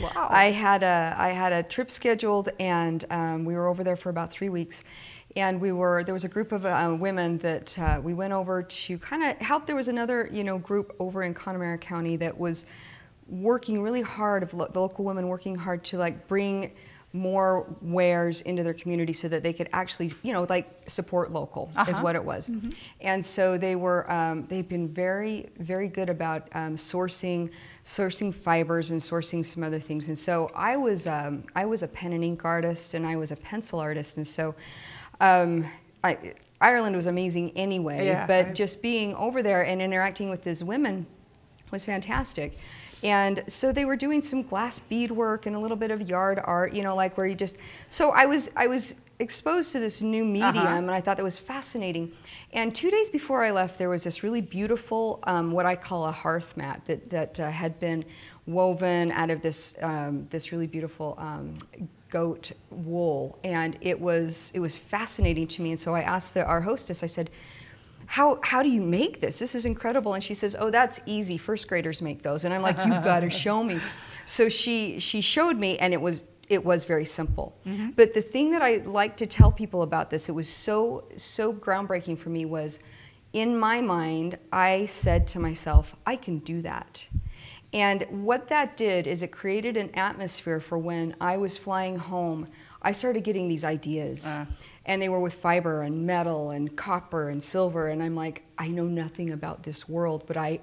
Wow. I had a I had a trip scheduled, and um, we were over there for about three weeks. And we were there was a group of uh, women that uh, we went over to kind of help. There was another you know group over in Connemara County that was working really hard of lo- the local women working hard to like bring more wares into their community so that they could actually, you know, like support local is Uh-huh. what it was. And so they were, um, they've been very, very good about um, sourcing, sourcing fibers and sourcing some other things. And so I was, um, I was a pen and ink artist and I was a pencil artist. And so um, I, Ireland was amazing anyway, Yeah, but I- just being over there and interacting with these women was fantastic. And so they were doing some glass beadwork and a little bit of yard art, you know, like where you just. So I was I was exposed to this new medium, Uh-huh. and I thought that was fascinating. And two days before I left, there was this really beautiful, um, what I call a hearth mat that that uh, had been woven out of this um, this really beautiful. Um, goat wool and it was it was fascinating to me and so i asked the, our hostess i said how how do you make this? This is incredible. And she says, oh, that's easy. First graders make those. And I'm like, you've got to show me. So she she showed me, and it was it was very simple. But the thing that I like to tell people about this, it was so so groundbreaking for me was, in my mind, I said to myself, I can do that. And what that did is it created an atmosphere for when I was flying home, I started getting these ideas. Uh. And they were with fiber and metal and copper and silver. And I'm like, I know nothing about this world, but I,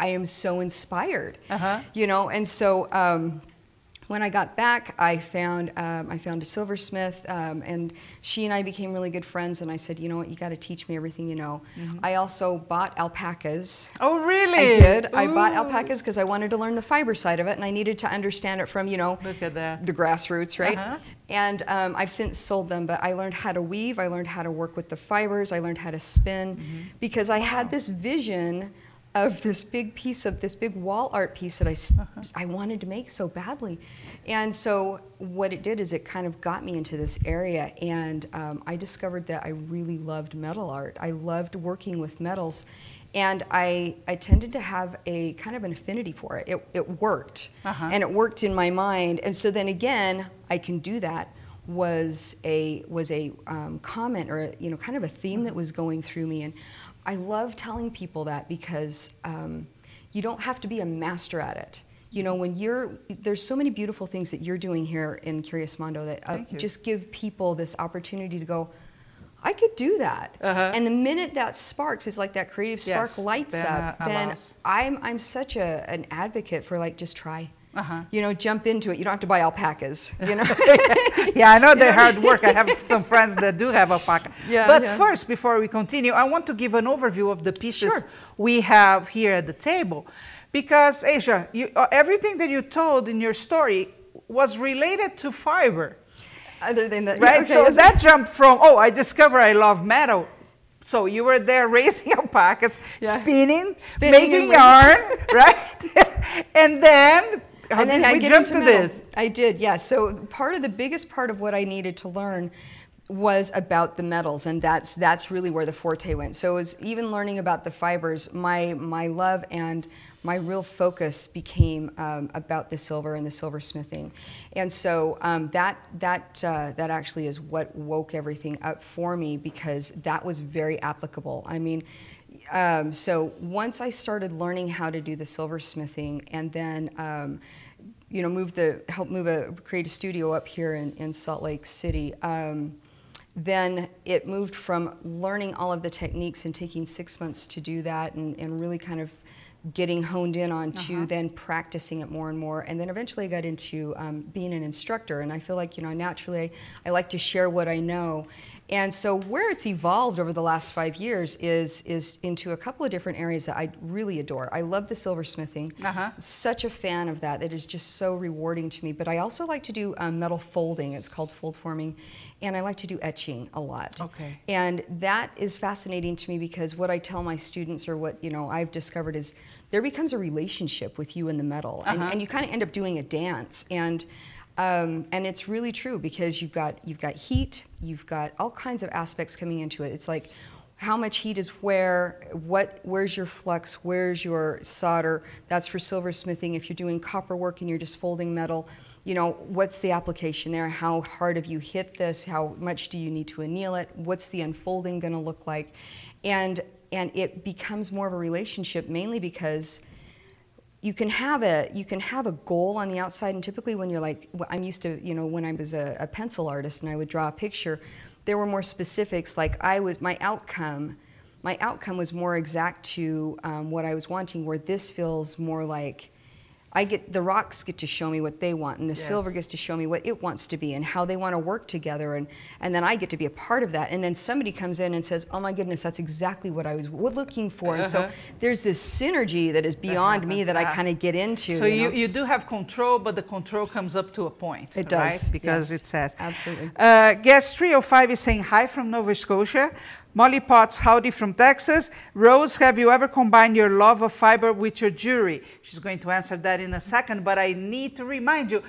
I am so inspired. Uh-huh. You know, and so um, when I got back, I found um, I found a silversmith, um, and she and I became really good friends. And I said, you know what, you got to teach me everything you know. I also bought alpacas. Oh, really? I did. I bought alpacas because I wanted to learn the fiber side of it, and I needed to understand it from you know Look at that. the grassroots, right? Uh-huh. And um, I've since sold them, but I learned how to weave. I learned how to work with the fibers. I learned how to spin Mm-hmm. because I had this vision of this big piece of this big wall art piece that I, s- Uh-huh. I wanted to make so badly. And so what it did is it kind of got me into this area, and um, I discovered that I really loved metal art. I loved working with metals. And I, I tended to have a kind of an affinity for it. It, it worked. Uh-huh. And it worked in my mind. And so then again, I can do that was a was a um, comment or you know kind of a theme that was going through me, and I love telling people that because um, you don't have to be a master at it. You know, when you're there's so many beautiful things that you're doing here in Curious Mondo that uh, just give people this opportunity to go. I could do that, Uh-huh. and the minute that sparks, it's like that creative spark Yes, lights then, up. uh, then. I'm I'm such a an advocate for like just try. Uh-huh. You know, jump into it. You don't have to buy alpacas. You know. yeah, I know they're hard work. I have some friends that do have alpaca. Yeah, but yeah. first, before we continue, I want to give an overview of the pieces Sure. we have here at the table. Because, Asia, you, uh, everything that you told in your story was related to fiber, Other than that, right? okay, so that jumped from, oh, I discover I love metal. So you were there raising alpacas, Yeah. spinning, Spinning making yarn, right? and then, how and then did I we get jump into to this? I did, yeah. So part of the biggest part of what I needed to learn was about the metals, and that's that's really where the forte went. So it was even learning about the fibers. My my love and my real focus became um, about the silver and the silversmithing, and so um, that that uh, that actually is what woke everything up for me because that was very applicable. I mean. Um, so once I started learning how to do the silversmithing, and then um, you know, move the help move a create a studio up here in, in Salt Lake City. Um, then it moved from learning all of the techniques and taking six months to do that, and, and really kind of getting honed in on to then practicing it more and more. And then eventually I got into um, being an instructor, and I feel like you know naturally I like to share what I know. And so where it's evolved over the last five years is is into a couple of different areas that I really adore. I love the silversmithing. Uh-huh. I'm such a fan of that. It is just so rewarding to me. But I also like to do um, metal folding. It's called fold forming, and I like to do etching a lot. Okay. And that is fascinating to me because what I tell my students, or what you know I've discovered, is there becomes a relationship with you and the metal, and, Uh-huh. and you kind of end up doing a dance. And um, and it's really true because you've got you've got heat, you've got all kinds of aspects coming into it. It's like how much heat is where, what, where's your flux, where's your solder. That's for silversmithing. If you're doing copper work and you're just folding metal, you know, what's the application there? How hard have you hit this? How much do you need to anneal it? What's the unfolding going to look like? And, and it becomes more of a relationship mainly because you can have a you can have a goal on the outside and typically when you're like i'm used to you know when i was a, a pencil artist and i would draw a picture there were more specifics like i was my outcome my outcome was more exact to um, what i was wanting where this feels more like I get the rocks get to show me what they want, and the Yes. silver gets to show me what it wants to be, and how they want to work together, and and then I get to be a part of that. And then somebody comes in and says, "Oh my goodness, that's exactly what I was looking for." And so Uh-huh. there's this synergy that is beyond me that I Uh-huh. kind of get into. So you, know? you do have control, but the control comes up to a point. It does, Right? Because yes, it says. absolutely. Uh, guest 305 is saying hi from Nova Scotia. Molly Potts, howdy from Texas. Rose, have you ever combined your love of fiber with your jewelry? She's going to answer that in a second, but I need to remind you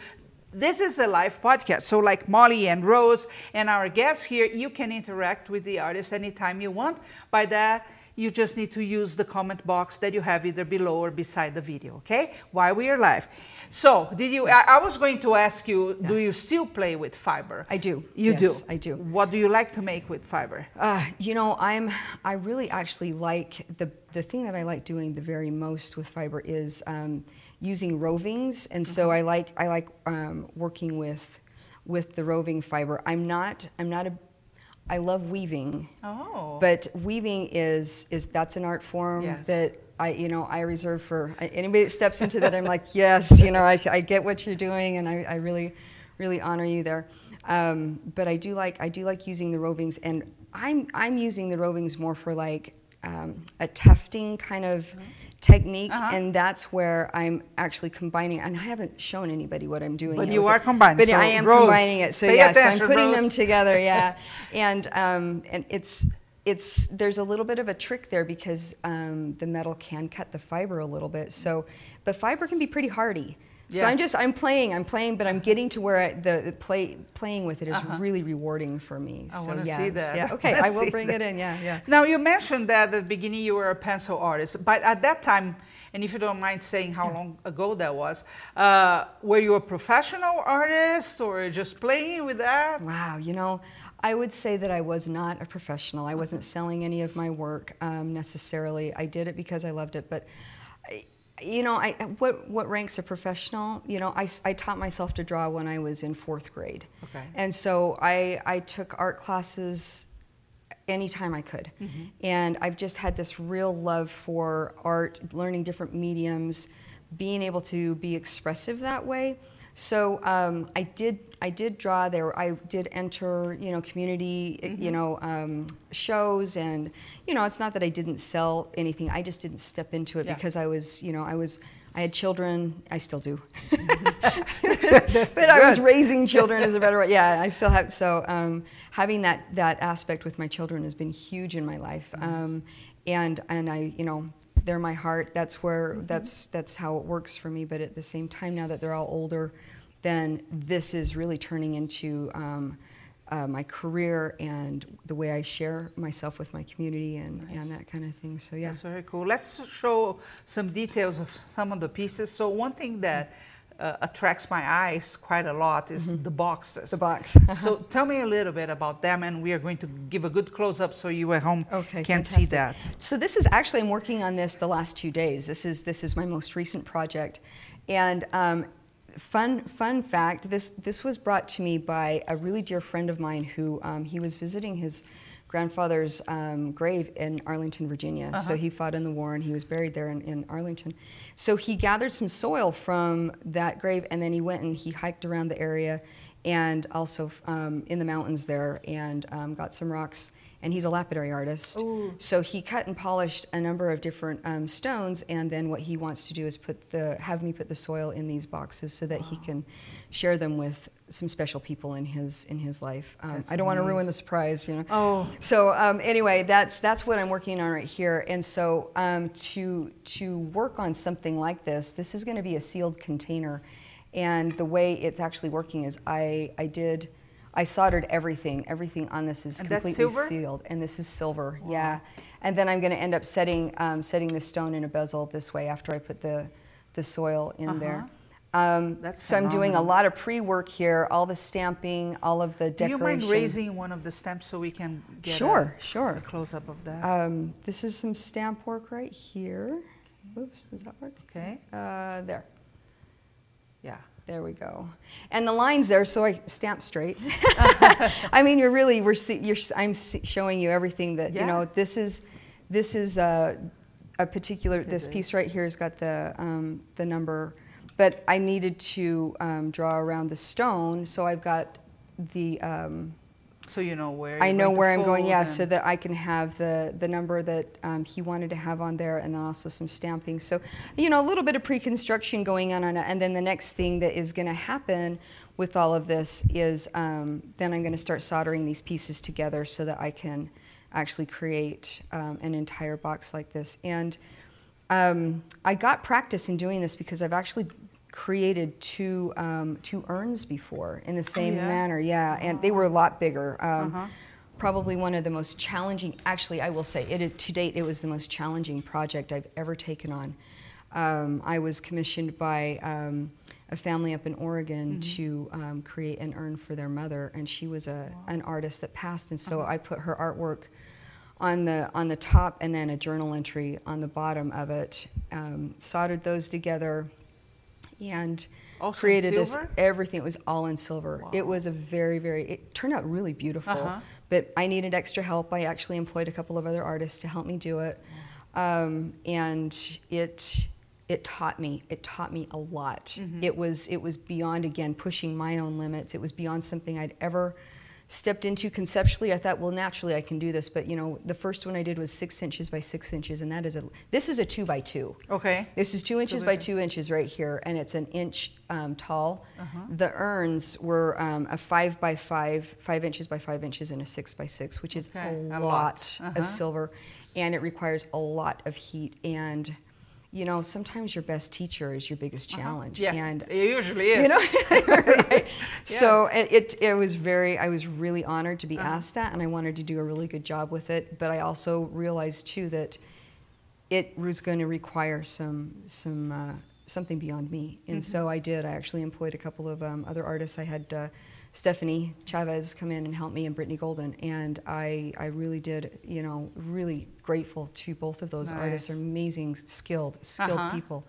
this is a live podcast. So, like Molly and Rose and our guests here, you can interact with the artist anytime you want. By that, you just need to use the comment box that you have either below or beside the video, okay? While we are live. So, did you? I, I was going to ask you, do you still play with fiber? I do. You Yes, do. I do. What do you like to make with fiber? Uh, you know, I'm. I really actually like the the thing that I like doing the very most with fiber is um, using rovings, and so Mm-hmm. I like I like um, working with with the roving fiber. I'm not. I'm not a. I love weaving. Oh. But weaving is is that's an art form Yes. that I you know I reserve for I- anybody that steps into that. I'm like yes, you know I, I get what you're doing, and I, I really really honor you there. Um, but I do like I do like using the rovings, and I'm I'm using the rovings more for like um, a tufting kind of technique, Uh-huh. and that's where I'm actually combining. And I haven't shown anybody what I'm doing. But you are it. combining, But so I am Rose, combining it. So yeah, so I'm putting them together. Yeah, and um, and it's it's there's a little bit of a trick there because um, the metal can cut the fiber a little bit. So, but fiber can be pretty hardy. So I'm just I'm playing, I'm playing, but I'm getting to where I, the, the play playing with it is Uh-huh. really rewarding for me. I so wanna yeah, see that. Yeah, okay, wanna I will bring that. it in. Yeah, yeah. Now, you mentioned that at the beginning you were a pencil artist, but at that time, and if you don't mind saying how long ago that was, uh, were you a professional artist or just playing with that? Wow, you know, I would say that I was not a professional. I wasn't selling any of my work um, necessarily. I did it because I loved it, but. I, you know, I, what what ranks a professional? You know, I taught myself to draw when I was in fourth grade, Okay. and so I I took art classes anytime I could, mm-hmm. and I've just had this real love for art, learning different mediums, being able to be expressive that way. So um, I did I did draw there. I did enter you know community you know um, shows and you know it's not that I didn't sell anything. I just didn't step into it Yeah. because I was you know I was I had children. I still do. but I was raising children is a better way. Yeah, I still have. So um, having that that aspect with my children has been huge in my life. Um, and and I you know they're my heart. That's where that's that's how it works for me. But at the same time, now that they're all older, then this is really turning into. Um, uh, my career and the way I share myself with my community and, and that kind of thing. So yeah, That's very cool. Let's show some details of some of the pieces. So one thing that uh, attracts my eyes quite a lot is the boxes. The box. so tell me a little bit about them, and we are going to give a good close up so you at home Okay, can see that. So this is actually I'm working on this the last two days. This is this is my most recent project, and um, fun fun fact. This this was brought to me by a really dear friend of mine who um, he was visiting his grandfather's um, grave in Arlington, Virginia. Uh-huh. So he fought in the war and he was buried there in, in Arlington. So he gathered some soil from that grave and then he went and he hiked around the area and also um, in the mountains there and um, got some rocks. And he's a lapidary artist. Ooh. So he cut and polished a number of different um, stones, and then what he wants to do is put the have me put the soil in these boxes so that he can share them with some special people in his in his life. Um, I don't want to ruin the surprise, you know. Oh. So um, anyway, that's that's what I'm working on right here. And so um, to to work on something like this, this is going to be a sealed container, and the way it's actually working is I I did. I soldered everything. Everything on this is And completely sealed, and this is silver. Yeah, and then I'm going to end up setting um, setting the stone in a bezel this way after I put the the soil in there. Um, That's so I'm doing a lot of pre-work here, all the stamping, all of the Do you mind raising one of the stamps so we can get a- Sure, a, sure. close up of that? Um, this is some stamp work right here. Oops, does that work? okay. Uh, there. Yeah. There we go. And the lines there, so I stamp straight. I mean, you're really we're see, you're, I'm showing you everything that you know. This is this is a, a particular. This It piece right here has got the um, the number, but I needed to um, draw around the stone, so I've got the. Um, So you know where. I know where I'm going, yeah, so that I can have the, the number that um, he wanted to have on there and then also some stamping. So, you know, a little bit of pre-construction going on, on. And then the next thing that is going to happen with all of this is um, then I'm going to start soldering these pieces together so that I can actually create um, an entire box like this. And um, I got practice in doing this because I've actually created two um, two urns before in the same yeah? manner. Yeah, and they were a lot bigger. Um, Uh-huh. Probably one of the most challenging. Actually, I will say it is to date. It was the most challenging project I've ever taken on. Um, I was commissioned by um, a family up in Oregon to um, create an urn for their mother, and she was a an artist that passed, and so I put her artwork on the on the top and then a journal entry on the bottom of it. Um, soldered those together and in created this everything. It was all in silver. It was a very very. It turned out really beautiful. Uh-huh. But I needed extra help. I actually employed a couple of other artists to help me do it, um, and it it taught me. It taught me a lot. Mm-hmm. It was it was beyond again pushing my own limits. It was beyond something I'd ever stepped into conceptually. I thought, well, naturally I can do this. But you know, the first one I did was six inches by six inches, and that is a this is a two by two. Okay. This is two inches by by two. inches right here, and it's an inch um, tall. Uh-huh. The urns were um, a five by five, five inches by five inches, and a six by six, which is Okay, a a lot, lot. Uh-huh. of silver, and it requires a lot of heat. And you know, sometimes your best teacher is your biggest challenge. Uh-huh. Yeah. And it usually is. you know, right? So it, it it was very. I was really honored to be Uh-huh. asked that, and I wanted to do a really good job with it. But I also realized too that it was going to require some some uh, something beyond me, and so I did. I actually employed a couple of um, other artists. I had uh, Stephanie Chavez come in and help me, and Brittany Golden, and I I really did. You know, really grateful to both of those artists. They're amazing, skilled, skilled Uh-huh. people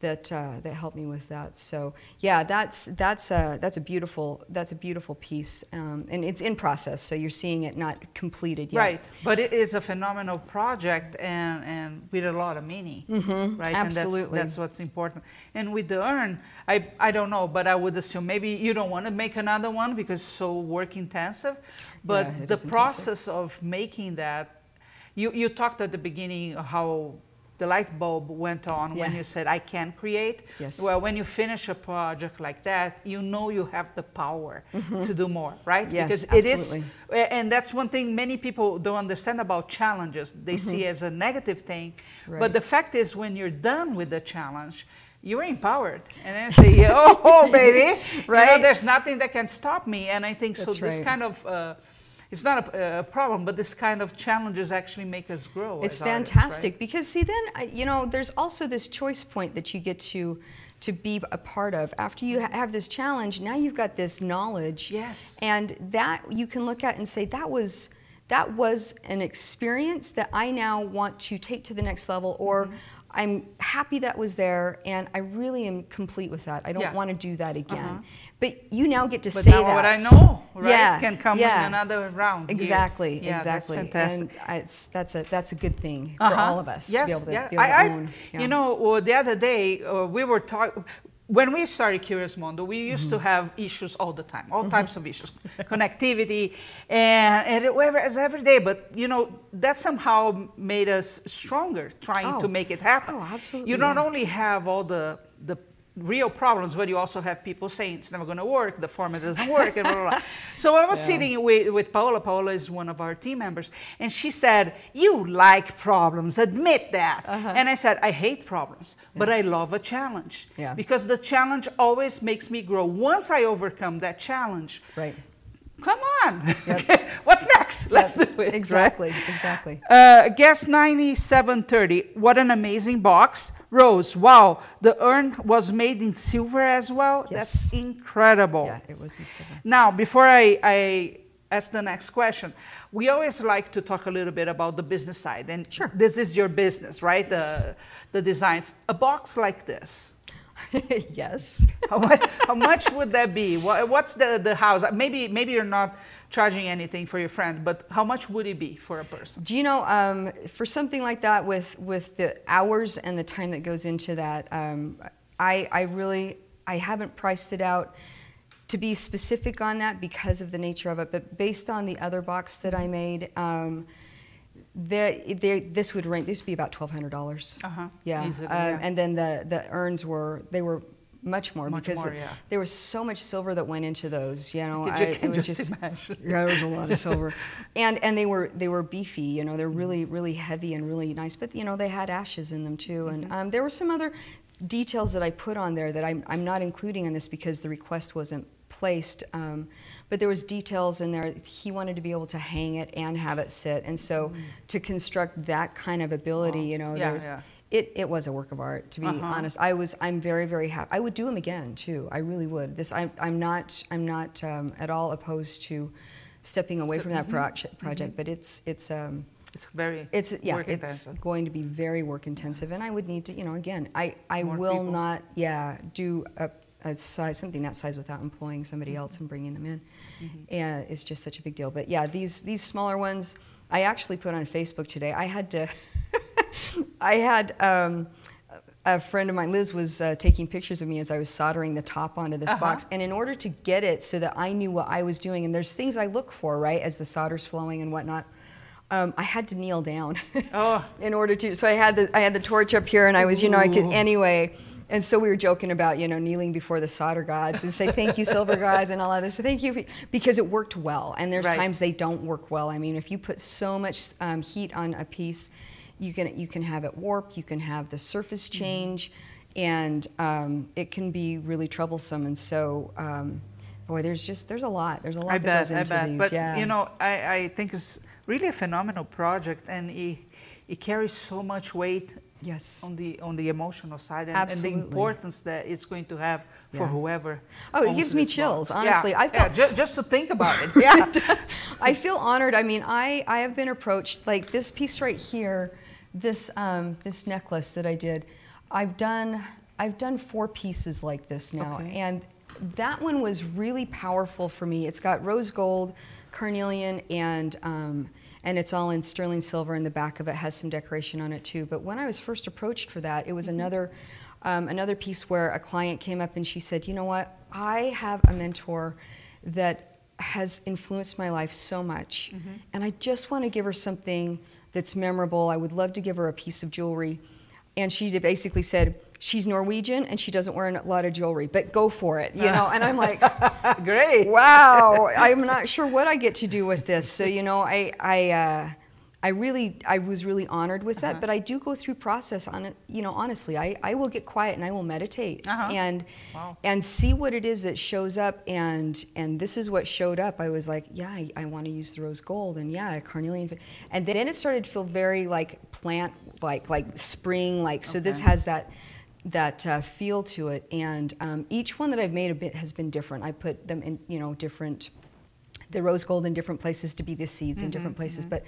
that uh, that helped me with that. So yeah, that's that's a that's a beautiful that's a beautiful piece, um, and it's in process. So you're seeing it not completed yet. Right, but it is a phenomenal project and, and with a lot of meaning, right? And absolutely. that's, that's what's important. And with the urn, I, I don't know, but I would assume maybe you don't want to make another one because it's so work intensive. But Yeah, the is intensive. process of making that, you, you talked at the beginning how the light bulb went on when you said, I can create. Yes. Well, when you finish a project like that, you know you have the power to do more, right? Mm-hmm. Yes, because it is absolutely. And that's one thing many people don't understand about challenges. They see as a negative thing. Mm-hmm. Right. But the fact is, when you're done with the challenge, you're empowered. And then say, oh, baby, You know, Right. there's nothing that can stop me. And I think so That's this right. kind of, uh, it's not a, a problem, but this kind of challenges actually make us grow. It's as artists, fantastic right? because see then you know there's also this choice point that you get to to be a part of after you ha- have this challenge now you've got this knowledge Yes. and that you can look at and say that was that was an experience that I now want to take to the next level or Mm-hmm. I'm happy that was there and I really am complete with that. I don't Yeah. want to do that again. But you now get to But say now that. what I know, right, yeah, can come yeah. in another round. Exactly, Yeah, exactly. That's fantastic. And it's that's a that's a good thing for Uh-huh. all of us yes, to be able to, yeah. be able to I, I, own. yeah. You know, well, the other day uh, we were talking. When we started Curious Mondo, we used Mm-hmm. to have issues all the time, all types of issues, connectivity, and, and it was every day. But you know, that somehow made us stronger, trying Oh. to make it happen. Oh, absolutely, You not yeah. only have all the the real problems, but you also have people saying it's never going to work, the format doesn't work, and blah, blah, blah. So I was Yeah. sitting with, with Paola. Paola is one of our team members, and she said, "You like problems, admit that." Uh-huh. And I said, "I hate problems, but I love a challenge Yeah. because the challenge always makes me grow. Once I overcome that challenge, right. Come on. Yep. What's next? Let's yep. do it. Exactly, right? exactly. Uh, guess 9730. What an amazing box. Rose, wow. The urn was made in silver as well. Yes. That's incredible. Yeah, it was in silver. Now, before I, I ask the next question, we always like to talk a little bit about the business side. And sure. this is your business, right? Yes. The, the designs. A box like this yes. how, much, how much would that be? What, what's the, the house? Maybe, maybe you're not charging anything for your friend, but how much would it be for a person? Do you know, um, for something like that with, with the hours and the time that goes into that, um, I, I really, I haven't priced it out to be specific on that because of the nature of it, but based on the other box that I made, um, the, the, this would rank. This would be about twelve hundred dollars. Uh-huh. Yeah. Easily, uh, yeah. and then the the urns were they were much more Much because more, yeah. there was so much silver that went into those. You know, You I, can it was just just yeah, there was a lot of silver, and and they were they were beefy. You know, they're really really heavy and really nice. But you know, they had ashes in them too, and Mm-hmm. um, there were some other details that I put on there that I'm I'm not including in this because the request wasn't placed. Um, but there was details in there. He wanted to be able to hang it and have it sit, and so to construct that kind of ability, Wow. you know, Yeah, yeah. It, it was a work of art, to be Uh-huh. honest. I was I'm very very happy. I would do them again too. I really would. This I'm I'm not I'm not um, at all opposed to stepping away So- from that mhm, project project. But it's it's um, It's very it's yeah it's intensive. going to be very work intensive, and I would need to you know again I I More will people. not yeah do a, a size something that size without employing somebody Mm-hmm. else and bringing them in, and it's just such a big deal. But yeah, these these smaller ones I actually put on Facebook today. I had to I had. Um, a friend of mine, Liz, was uh, taking pictures of me as I was soldering the top onto this Uh-huh. box. And in order to get it so that I knew what I was doing, and there's things I look for, right, as the solder's flowing and whatnot, um, I had to kneel down Oh. in order to. So I had the I had the torch up here, and I was, you know, I could anyway. And so we were joking about, you know, kneeling before the solder gods and say thank you, silver gods, and all of this. So thank you because it worked well. And there's Right. times they don't work well. I mean, if you put so much um, heat on a piece, you can you can have it warp, you can have the surface Mm-hmm. change, and um, it can be really troublesome. And so, um, boy, there's just there's a lot. There's a lot I that bet, goes I bet. these. But yeah. you know, I, I think it's really a phenomenal project, and it, it carries so much weight yes. on the on the emotional side, and, and the importance that it's going to have for Yeah. whoever. Oh, it gives me chills, box. honestly. Yeah, I yeah, felt- ju- just to think about it. Yeah. I feel honored. I mean, I, I have been approached like this piece right here, this um, this necklace that I did. I've done I've done four pieces like this now, Okay. and that one was really powerful for me. It's got rose gold, carnelian, and um, and it's all in sterling silver. And the back of it has some decoration on it too. But when I was first approached for that, it was another. Um, another piece where a client came up and she said, "You know what? I have a mentor that has influenced my life so much. And I just want to give her something that's memorable. I would love to give her a piece of jewelry. And she basically said, She's Norwegian and she doesn't wear a lot of jewelry, but go for it, you know? And I'm like, Great. wow, I'm not sure what I get to do with this. So, you know, I, I, uh, I really, I was really honored with that, but I do go through process on it, you know, honestly, I, I will get quiet and I will meditate Uh-huh. and, Wow. and see what it is that shows up. And, and this is what showed up. I was like, yeah, I, I want to use the rose gold and yeah, carnelian. And then it started to feel very like plant, like, like spring, like, so this has that, that uh, feel to it. And um, each one that I've made a bit has been different. I put them in, you know, different, the rose gold in different places to be the seeds in different places. But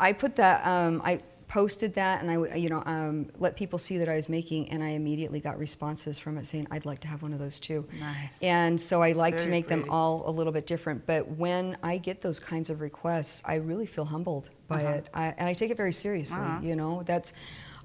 I put that, um, I posted that and I, you know, um, let people see that I was making and I immediately got responses from it saying, I'd like to have one of those too. Nice. And so I like to make them all a little bit different. But when I get those kinds of requests, I really feel humbled by Uh-huh. it. I, and I take it very seriously, Uh-huh. you know, that's,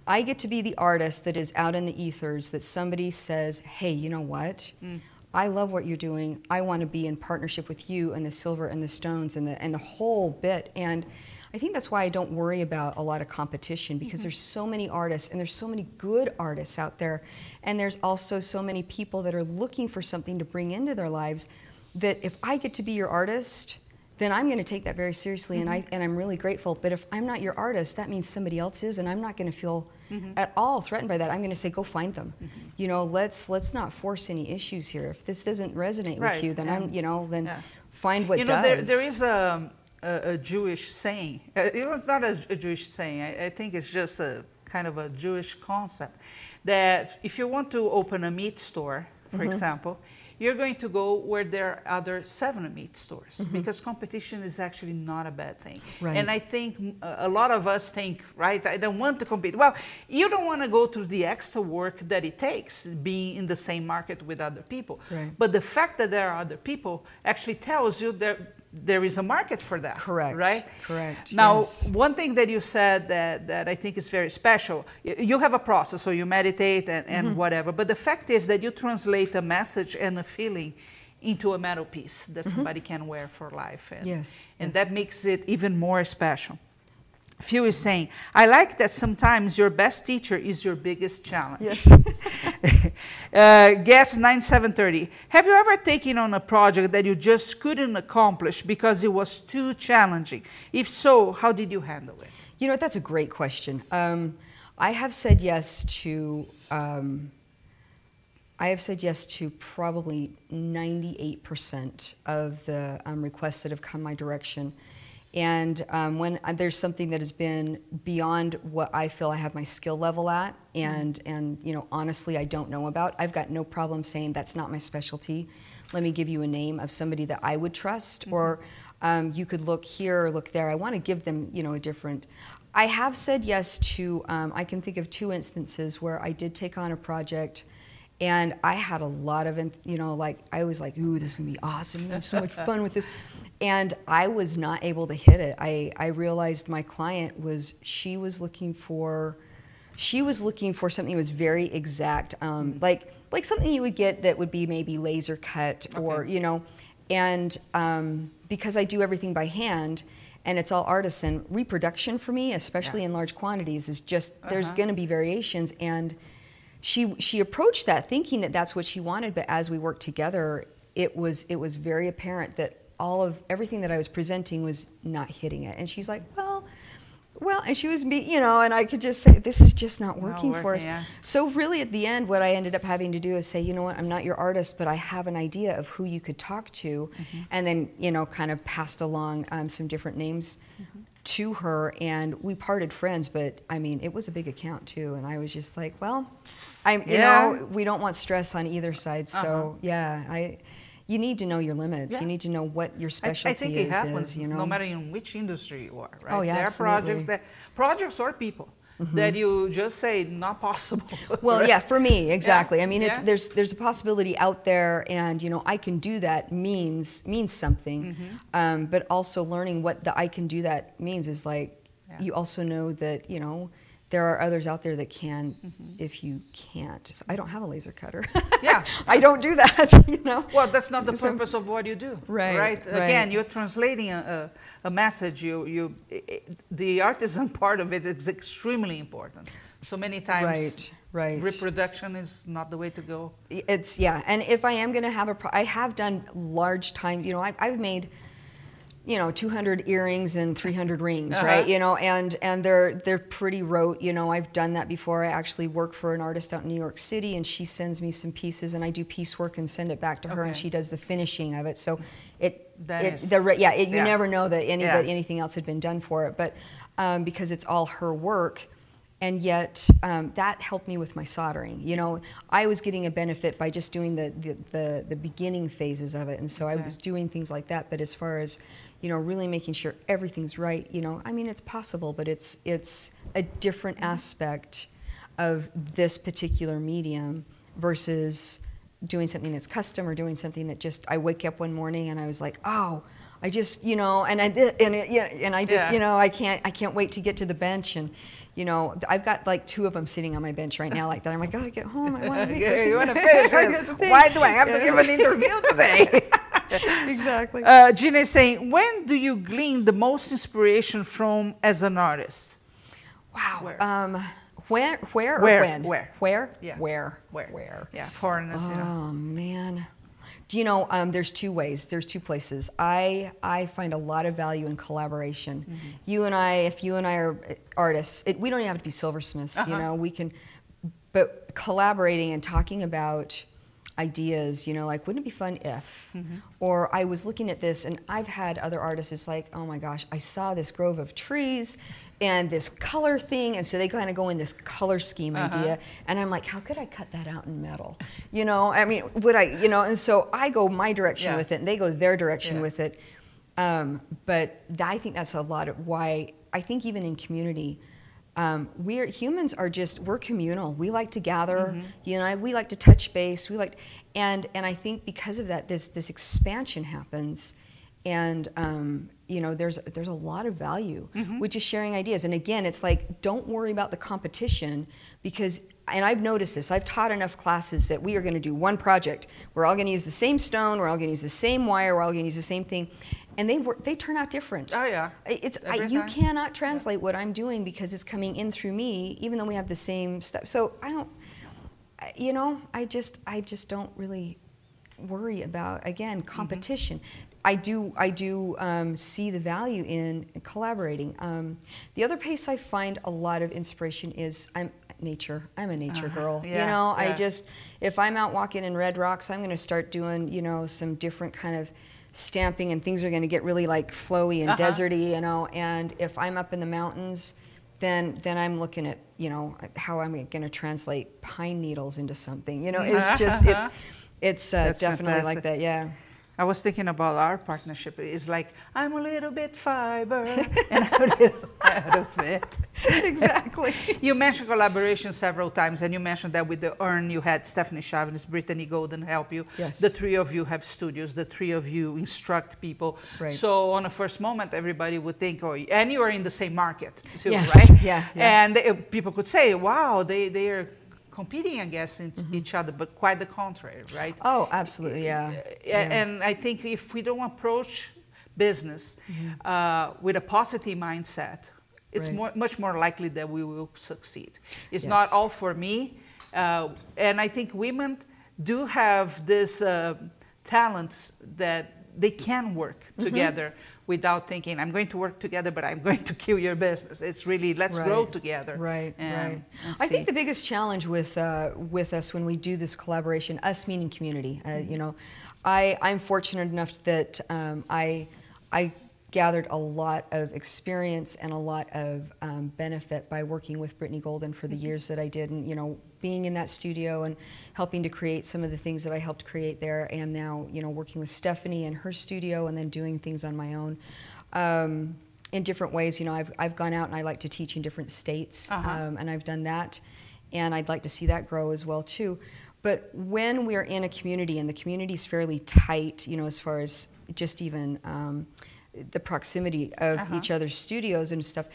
I get to be the artist that is out in the ethers that somebody says, hey, you know what? Mm. I love what you're doing. I want to be in partnership with you and the silver and the stones and the, and the whole bit. And I think that's why I don't worry about a lot of competition because Mm-hmm. there's so many artists and there's so many good artists out there. And there's also so many people that are looking for something to bring into their lives that if I get to be your artist, then I'm going to take that very seriously and I and I'm really grateful. But if I'm not your artist, that means somebody else is and I'm not going to feel at all threatened by that. I'm going to say go find them. You know, let's let's not force any issues here. If this doesn't resonate Right, with you, then yeah. I'm, you know, then Yeah. find what you know, does. There, there is a, a, a Jewish saying. Uh, you know, it's not a, a Jewish saying. I, I, think it's just a kind of a Jewish concept that if you want to open a meat store, for mm-hmm. example, you're going to go where there are other seven meat stores mm-hmm. because competition is actually not a bad thing. Right. And I think a lot of us think, right, I don't want to compete. Well, you don't want to go through the extra work that it takes being in the same market with other people. Right. But the fact that there are other people actually tells you that there is a market for that. Correct. Right? Correct. Now, yes. one thing that you said that, that I think is very special, you have a process, so you meditate and, and mm-hmm. whatever, but the fact is that you translate a message and a feeling into a metal piece that mm-hmm. somebody can wear for life. And, yes. And yes. that makes it even more special. Phil is saying, I like that sometimes your best teacher is your biggest challenge. Yes. uh, guess 9730. Have you ever taken on a project that you just couldn't accomplish because it was too challenging? If so, how did you handle it? You know, that's a great question. Um, I have said yes to. Um, I have said yes to probably 98% of the um, requests that have come my direction. And um, when uh, there's something that has been beyond what I feel I have my skill level at, and mm-hmm. and you know honestly I don't know about, I've got no problem saying that's not my specialty. Let me give you a name of somebody that I would trust, mm-hmm. or um, you could look here or look there. I want to give them you know a different. I have said yes to. Um, I can think of two instances where I did take on a project and I had a lot of, you know, like I was like, "Ooh, this is gonna be awesome! I have so much fun with this," and I was not able to hit it. I I realized my client was she was looking for, she was looking for something that was very exact, um, like like something you would get that would be maybe laser cut or okay. you know, and um, because I do everything by hand and it's all artisan reproduction for me especially yes. in large quantities is just uh-huh. there's going to be variations and she she approached that thinking that that's what she wanted, but as we worked together, it was it was very apparent that all of everything that I was presenting was not hitting it. And she's like, well, well, and she was me, you know, and I could just say, this is just not working, working for us. Yeah. So really, at the end, what I ended up having to do is say, you know what, I'm not your artist, but I have an idea of who you could talk to, mm-hmm. and then you know, kind of passed along um, some different names. Mm-hmm to her and we parted friends but i mean it was a big account too and i was just like well i'm you yeah. know we don't want stress on either side so uh-huh. yeah i you need to know your limits yeah. you need to know what your specialty I, I think is, happens is, you know no matter in which industry you are right oh, yeah, there absolutely. are projects that projects or people Mm-hmm. that you just say not possible. well, right? yeah, for me exactly. Yeah. I mean, it's there's there's a possibility out there, and you know, I can do that means means something, mm-hmm. um, but also learning what the I can do that means is like you also know that you know there are others out there that can mm-hmm. if you can't. So I don't have a laser cutter. yeah. I don't do that, you know. Well, that's not the purpose of what you do. Right. Right. right. Again, you're translating a, a, message. You you it, the artisan part of it is extremely important. So many times right, right. reproduction is not the way to go. It's yeah, and if I am going to have a pro- I have done large time, you know, I, I've made you know 200 earrings and 300 rings uh-huh. right you know and and they're they're pretty rote you know i've done that before i actually work for an artist out in new york city and she sends me some pieces and i do piecework and send it back to her okay. and she does the finishing of it so it that it, is, the, yeah it, you yeah. never know that anybody yeah. anything else had been done for it but um, because it's all her work and yet um, that helped me with my soldering. You know, I was getting a benefit by just doing the the, the, the beginning phases of it, and so okay. I was doing things like that. But as far as you know, really making sure everything's right. You know, I mean, it's possible, but it's it's a different aspect of this particular medium versus doing something that's custom or doing something that just I wake up one morning and I was like, oh, I just you know, and I and it, yeah, and I just yeah. you know, I can't I can't wait to get to the bench and. You know, I've got like two of them sitting on my bench right now, like that. I'm like, gotta get home. I want to make yeah, you want to finish. Why do I have to give an interview today? exactly. Uh, Gina is saying, when do you glean the most inspiration from as an artist? Wow. Where? Um, where, where, where, or when? Where? Where? Yeah. Where? Where? Where? Yeah, foreigners. Oh you know. man. Do you know? Um, there's two ways. There's two places. I I find a lot of value in collaboration. Mm-hmm. You and I, if you and I are artists, it, we don't even have to be silversmiths. Uh-huh. You know, we can, but collaborating and talking about ideas, you know, like, wouldn't it be fun if? Or I was looking at this and I've had other artists, it's like, oh my gosh, I saw this grove of trees and this color thing. And so they kind of go in this color scheme idea. And I'm like, how could I cut that out in metal? You know, I mean, would I, you know, and so I go my direction Yeah. with it and they go their direction Yeah. with it. Um, but th- I think that's a lot of why I think even in community, um, we're humans are just we're communal. We like to gather, Mm-hmm. you know. We like to touch base. We like, and and I think because of that, this this expansion happens, and um, you know, there's there's a lot of value, Mm-hmm. which is sharing ideas. And again, it's like don't worry about the competition because. And I've noticed this. I've taught enough classes that we are going to do one project. We're all going to use the same stone. We're all going to use the same wire. We're all going to use the same thing, and they work. They turn out different. Oh, yeah. It's I, you cannot translate what I'm doing because it's coming in through me, even though we have the same stuff. So I don't, you know, I just I just don't really worry about again competition. I do I do um, see the value in collaborating. Um, the other place I find a lot of inspiration is I'm nature. I'm a nature girl. Yeah, you know, I just if I'm out walking in Red Rocks, I'm going to start doing you know some different kind of stamping and things are going to get really like flowy and Uh-huh. deserty. You know, and if I'm up in the mountains. Then, then I'm looking at you know how I'm going to translate pine needles into something. You know, it's just it's it's uh, That's definitely like that. Yeah. I was thinking about our partnership. It's like I'm a little bit fiber and I'm a little Aerosmith. exactly. You mentioned collaboration several times, and you mentioned that with the urn, you had Stephanie Chavez, Brittany Golden help you. Yes. The three of you have studios. The three of you instruct people. Right. So on a first moment, everybody would think, oh, and you are in the same market too, Yes. right? Yeah, yeah. And they, people could say, wow, they they are competing against in- Mm-hmm. each other, but quite the contrary, right? Oh, absolutely. Yeah. A- yeah. And I think if we don't approach business uh, with a positive mindset, it's Mm-hmm. Right. more, much more likely that we will succeed. It's not all for me. Uh, and I think women do have this uh, talent that they can work Mm-hmm. together without thinking, I'm going to work together, but I'm going to kill your business. It's really, let's grow together. Right, and- right. I think the biggest challenge with uh, with us when we do this collaboration, us meaning community, uh, you know, I I'm fortunate enough that um, I I gathered a lot of experience and a lot of um, benefit by working with Brittany Golden for the Mm-hmm. years that I did, and you know, being in that studio and helping to create some of the things that I helped create there, and now you know, working with Stephanie in her studio, and then doing things on my own. Um, in different ways, you know, I've, I've gone out and I like to teach in different states, Uh-huh. um, and I've done that, and I'd like to see that grow as well too. But when we're in a community and the community is fairly tight, you know, as far as just even um, the proximity of Uh-huh. each other's studios and stuff,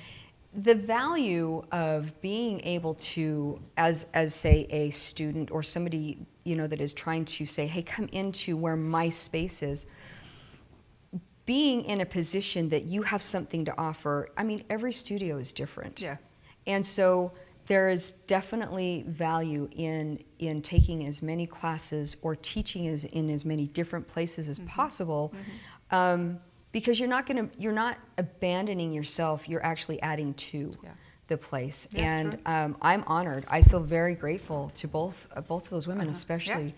the value of being able to, as as say a student or somebody you know that is trying to say, hey, come into where my space is being in a position that you have something to offer, I mean, every studio is different. Yeah. And so there is definitely value in in taking as many classes or teaching as in as many different places as possible, um, because you're not going to you're not abandoning yourself. You're actually adding to Yeah. the place. Yeah, and um, I'm honored. I feel very grateful to both uh, both of those women, Uh-huh. especially Yeah.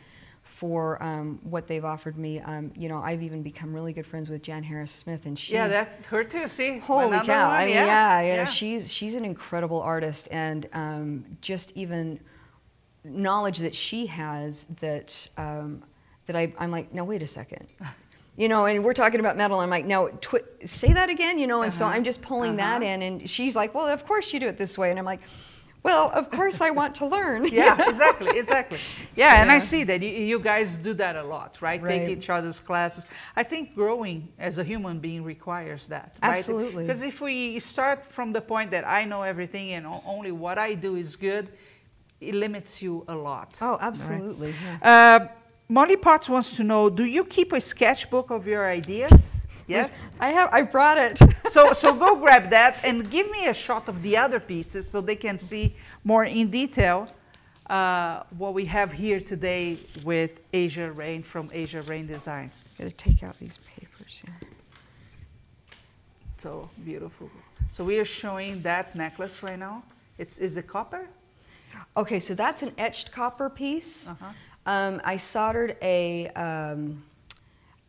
for um, what they've offered me. Um, you know, I've even become really good friends with Jan Harris Smith, and she's yeah, that her too. See, holy cow! one, I mean, yeah, yeah, you know, she's she's an incredible artist, and um, just even knowledge that she has that um, that I, I'm like, no, wait a second. You know, and we're talking about metal. I'm like, no, twi- say that again. You know, and so Uh-huh. I'm just pulling that Uh-huh. in, and she's like, well, of course you do it this way, and I'm like, well, of course I want to learn. yeah, exactly, exactly. Yeah, So, and I see that you, you guys do that a lot, right? Take each other's classes. I think growing as a human being requires that. right? Absolutely. Because if we start from the point that I know everything and only what I do is good, it limits you a lot. Oh, right? absolutely. yeah. Uh, Molly Potts wants to know: Do you keep a sketchbook of your ideas? Yes. I have. I brought it. so so go grab that and give me a shot of the other pieces so they can see more in detail uh, what we have here today with Asia Raine from Asia Raine Designs. Got to take out these papers here. So beautiful. So we are showing that necklace right now. It's is it copper? Okay, so that's an etched copper piece. Uh-huh. Um, I soldered a um,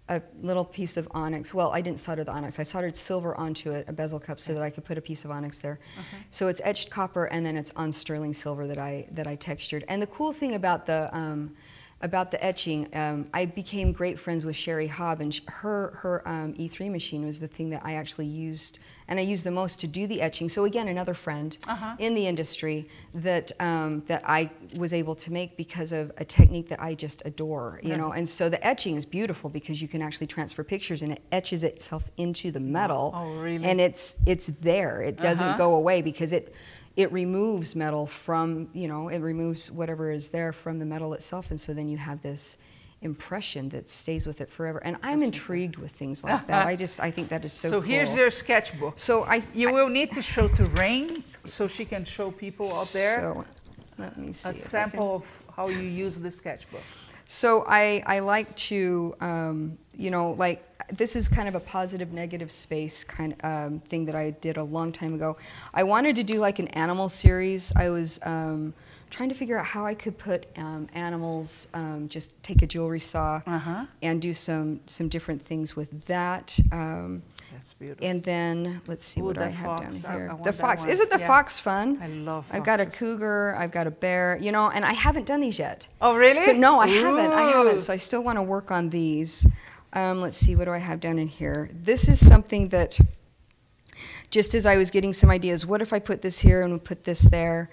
a little piece of onyx. Well, I didn't solder the onyx. I soldered silver onto it, a bezel cup, so that I could put a piece of onyx there. Okay. So it's etched copper, and then it's on sterling silver that I that I textured. And the cool thing about the um, about the etching, um, I became great friends with Sherri Haab, and her her um, E3 machine was the thing that I actually used, and I used the most to do the etching. So again, another friend Uh-huh. in the industry that um, that I was able to make because of a technique that I just adore, you know. And so the etching is beautiful because you can actually transfer pictures, and it etches itself into the metal. Oh, really? And it's it's there. It doesn't Uh-huh. go away because it it removes metal from you know it removes whatever is there from the metal itself, and so then you have this impression that stays with it forever. And I'm intrigued with things like that. I just I think that is so. So, here's your sketchbook. So I You I- will need to show to Rain so she can show people out there So, let me see. a if I can- sample of how you use the sketchbook. So I, I like to, um, you know, like this is kind of a positive negative space kind of um, thing that I did a long time ago. I wanted to do like an animal series. I was um, trying to figure out how I could put um, animals, um, just take a jewelry saw Uh-huh. and do some some different things with that. Um, That's beautiful. and then let's see Ooh, what I have fox. I- down I here. the fox. Isn't the Yeah. fox fun? I love fox. I've got a cougar. I've got a bear. You know, and I haven't done these yet. Oh, really? So no, I haven't. I haven't. So I still want to work on these. Um, let's see. What do I have down in here? This is something that, just as I was getting some ideas, what if I put this here and put this there?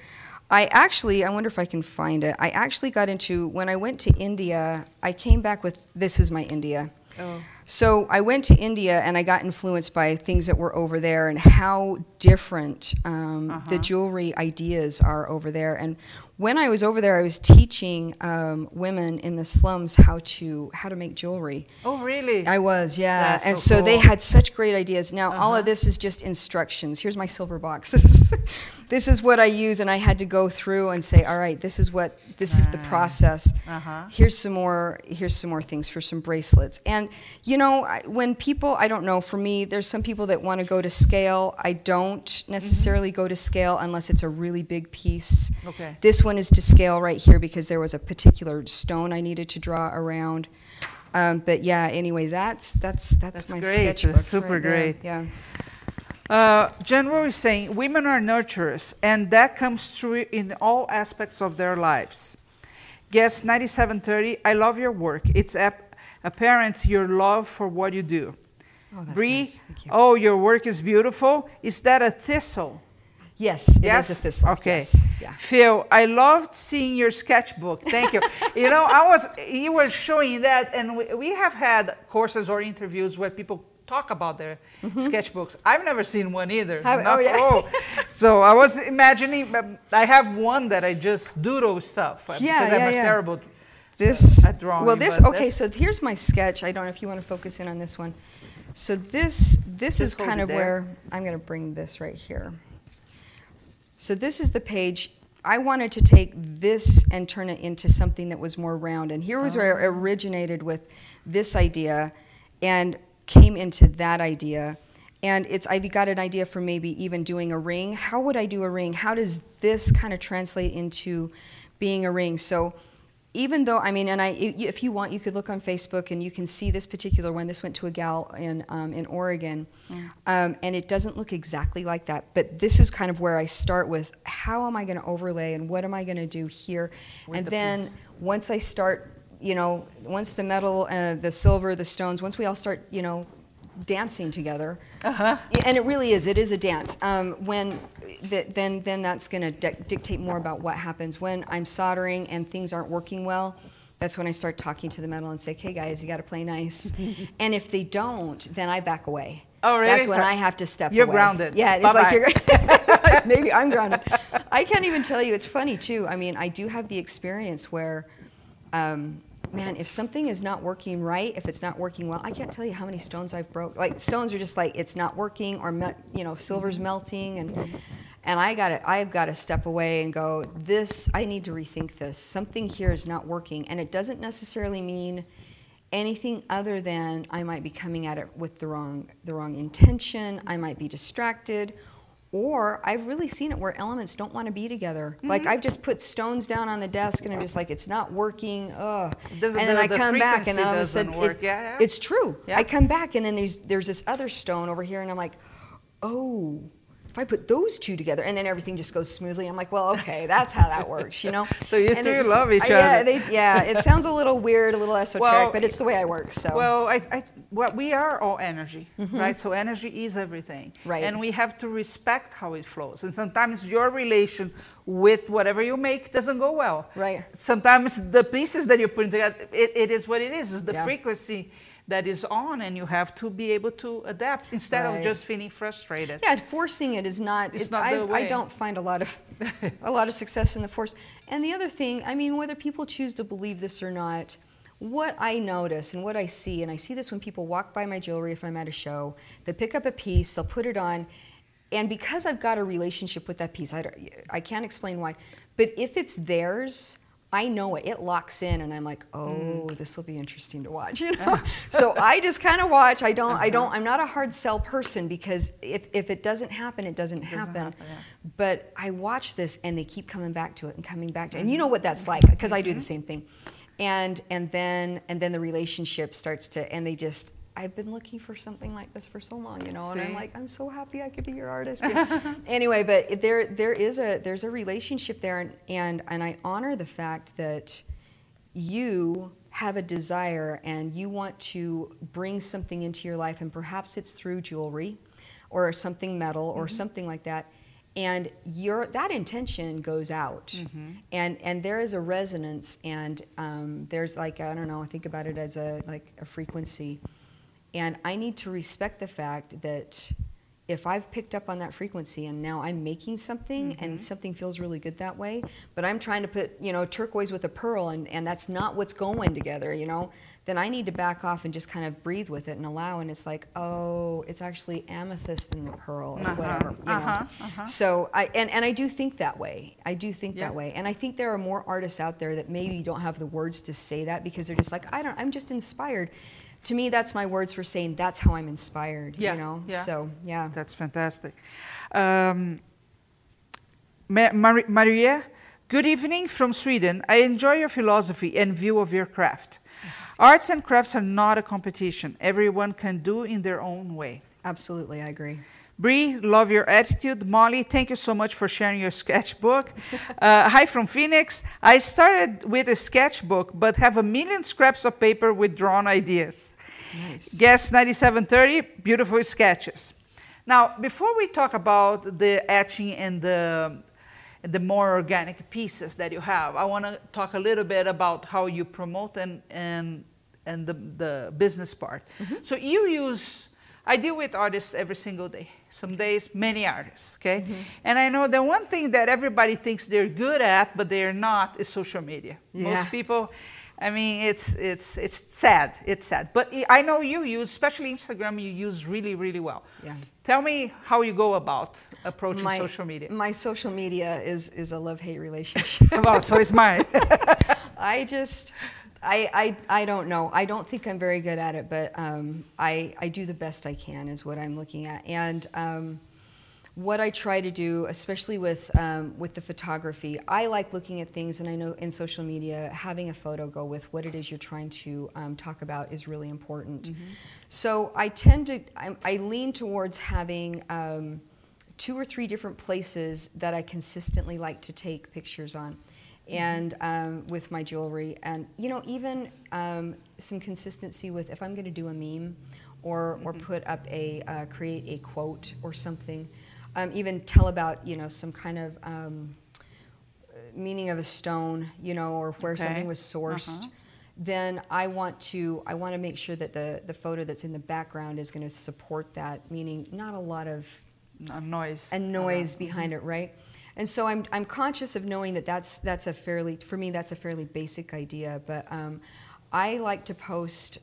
I actually, I wonder if I can find it. I actually got into when I went to India. I came back with this is my India. Oh. So I went to India and I got influenced by things that were over there and how different um, Uh-huh. the jewelry ideas are over there. And when I was over there, I was teaching um, women in the slums how to how to make jewelry. Oh, really? I was, yeah. That's and so so, they had such great ideas. Now, all Uh-huh. of this is just instructions. Here's my silver box. This is, what I use, and I had to go through and say, all right, this is what this is the process. Uh-huh. Here's some more. Here's some more things for some bracelets. And you know, when people, I don't know. For me, there's some people that want to go to scale. I don't Mm-hmm. necessarily go to scale unless it's a really big piece. Okay. This one is to scale right here because there was a particular stone I needed to draw around. Um, but yeah, anyway, that's that's that's, That's my great. sketchbook. That's super right there. great. Yeah. Uh, General is saying women are nurturers, and that comes through in all aspects of their lives. Guest 9730, I love your work. It's ap- apparent your love for what you do. Oh, Bree, nice. You. oh, your work is beautiful. Is that a thistle? Yes. It yes. is a thistle. Okay. Yes. Yeah. Phil, I loved seeing your sketchbook. Thank you. you know, I was you were showing that, and we, we have had courses or interviews where people talk about their sketchbooks. I've never seen one either. Have- Not oh, yeah. for- so I was imagining. I have one that I just doodle stuff uh, Yeah, because I'm yeah, a yeah. terrible. This at drawing, well, this okay. this- So here's my sketch. I don't know if you want to focus in on this one. So this this is Just hold kind of where I'm going to bring this right here. So this is the page. I wanted to take this and turn it into something that was more round. And here was where it originated with this idea and came into that idea. And it's I've got an idea for maybe even doing a ring. How would I do a ring? How does this kind of translate into being a ring? So even though I mean, and I, if you want, you could look on Facebook and you can see this particular one. This went to a gal in um, in Oregon, um, and it doesn't look exactly like that. But this is kind of where I start with how am I going to overlay and what am I going to do here, With and the then piece. once I start, you know, once the metal, uh, the silver, the stones, once we all start, you know, dancing together, uh-huh. and it really is. It is a dance. Um, when th- then then that's going to di- dictate more about what happens when I'm soldering and things aren't working well. That's when I start talking to the metal and say, "Okay, guys, you got to play nice." and if they don't, then I back away. Oh, really? That's when So I have to step you're away. grounded. Yeah, it's like you're. it's like maybe I'm grounded. I can't even tell you. It's funny too. I mean, I do have the experience where. Um, Man, if something is not working right, if it's not working well, I can't tell you how many stones I've broke. Like stones are just like it's not working, or you know, silver's melting, and and I got I've got to step away and go. This I need to rethink this. Something here is not working, and it doesn't necessarily mean anything other than I might be coming at it with the wrong the wrong intention. I might be distracted, or I've really seen it where elements don't want to be together. Mm-hmm. Like I've just put stones down on the desk and I'm just like, it's not working. Ugh. and then the, I the come back and all of a sudden, it, yeah, yeah. it's true. Yeah. I come back and then there's there's this other stone over here and I'm like, oh, if I put those two together, and then everything just goes smoothly. I'm like, well, okay, that's how that works, you know. so you and two love each other. Yeah, they, yeah. It sounds a little weird, a little esoteric, well, but it's the way I work. So well, I, I, well, we are all energy, mm-hmm. right? So energy is everything, right? And we have to respect how it flows. And sometimes your relation with whatever you make doesn't go well, right? Sometimes the pieces that you're putting together, it, it is what it is. It's the Yeah. frequency that is on, and you have to be able to adapt instead Right. of just feeling frustrated. Yeah, forcing it is not. It's it- not I, the I way. don't find a lot of a lot of success in the force. And the other thing, I mean, whether people choose to believe this or not, what I notice and what I see, and I see this when people walk by my jewelry if I'm at a show, they pick up a piece, they'll put it on, and because I've got a relationship with that piece, I, don't- I can't explain why, but if it's theirs. I know it. It locks in, and I'm like, oh, mm. this will be interesting to watch. You know, so I just kind of watch. I don't. I don't. Uh-huh. I'm not a hard sell person because if, if it doesn't happen, it doesn't, happen. happen, yeah. But I watch this, and they keep coming back to it and coming back to it, and you mm-hmm. know what that's like because I do the mm-hmm. same thing. And and then and then the relationship starts to, and they just. I've been looking for something like this for so long, you know, and I'm like, I'm so happy I could be your artist. you know. anyway, but there there is a there's a relationship there, and and, and I honor the fact that you have a desire and you want to bring something into your life, and perhaps it's through jewelry or something metal or something like that. And your that intention goes out, and and there is a resonance, and um, there's like I don't know, I think about it as a like a frequency, and I need to respect the fact that if I've picked up on that frequency and now I'm making something and something feels really good that way, but I'm trying to put, you know, turquoise with a pearl and, and that's not what's going together, you know, then I need to back off and just kind of breathe with it and allow. And it's like, oh, it's actually amethyst in the pearl or Uh-huh, whatever, you know. uh-huh, uh-huh. So I and, and I do think that way. I do think Yeah. that way. And I think there are more artists out there that maybe don't have the words to say that because they're just like, I don't I'm just inspired. To me, that's my words for saying that's how I'm inspired. Yeah, You know? yeah. So yeah. That's fantastic. Um, Ma- Mar- Maria, good evening from Sweden. I enjoy your philosophy and view of your craft. Arts and crafts are not a competition. Everyone can do in their own way. Absolutely, I agree. Bree, love your attitude. Molly, thank you so much for sharing your sketchbook. Uh, hi from Phoenix. I started with a sketchbook, but have a million scraps of paper with drawn ideas. Nice. Guest 9730, beautiful sketches. Now, before we talk about the etching and the, the more organic pieces that you have, I want to talk a little bit about how you promote and, and, and the, the business part. Mm-hmm. So you use, I deal with artists every single day. Some days, many artists, okay? Mm-hmm. And I know the one thing that everybody thinks they're good at, but they're not, is social media. Yeah. Most people, I mean, it's it's it's sad. It's sad. But I know you use, especially Instagram, you use really really well. Yeah. Tell me how you go about approaching my, social media. My social media is is a love hate relationship. well, so is mine. I just, I, I, I don't know. I don't think I'm very good at it, but um, I, I do the best I can, is what I'm looking at. And um, what I try to do, especially with, um, with the photography, I like looking at things, and I know in social media, having a photo go with what it is you're trying to um, talk about is really important. So I tend to, I, I lean towards having. Um, two or three different places that I consistently like to take pictures on, and um, with my jewelry, and you know even um, some consistency with if I'm going to do a meme, or or put up a uh, create a quote or something, um, even tell about you know some kind of um, meaning of a stone, you know, or where Okay. something was sourced. Uh-huh. Then I want to I want to make sure that the the photo that's in the background is going to support that, meaning not a lot of A noise. and noise behind it, right? And so I'm, I'm conscious of knowing that that's, that's a fairly, for me, that's a fairly basic idea. But um, I like to post,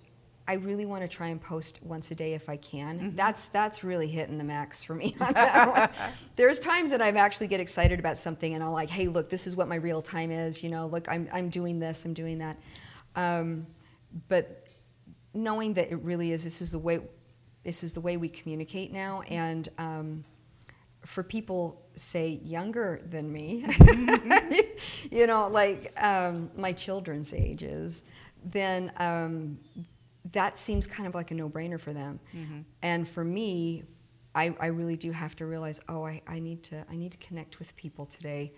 I really want to try and post once a day if I can. That's, that's really hitting the max for me on that one. There's times that I actually get excited about something and I'm like, hey, look, this is what my real time is. You know, look, I'm, I'm doing this, I'm doing that. Um, but knowing that it really is, this is the way, this is the way we communicate now. And um, for people say younger than me, you know, like um, my children's ages, then um, that seems kind of like a no-brainer for them. Mm-hmm. And for me, I, I, really do have to realize, oh, I, I, need to I need to connect with people today.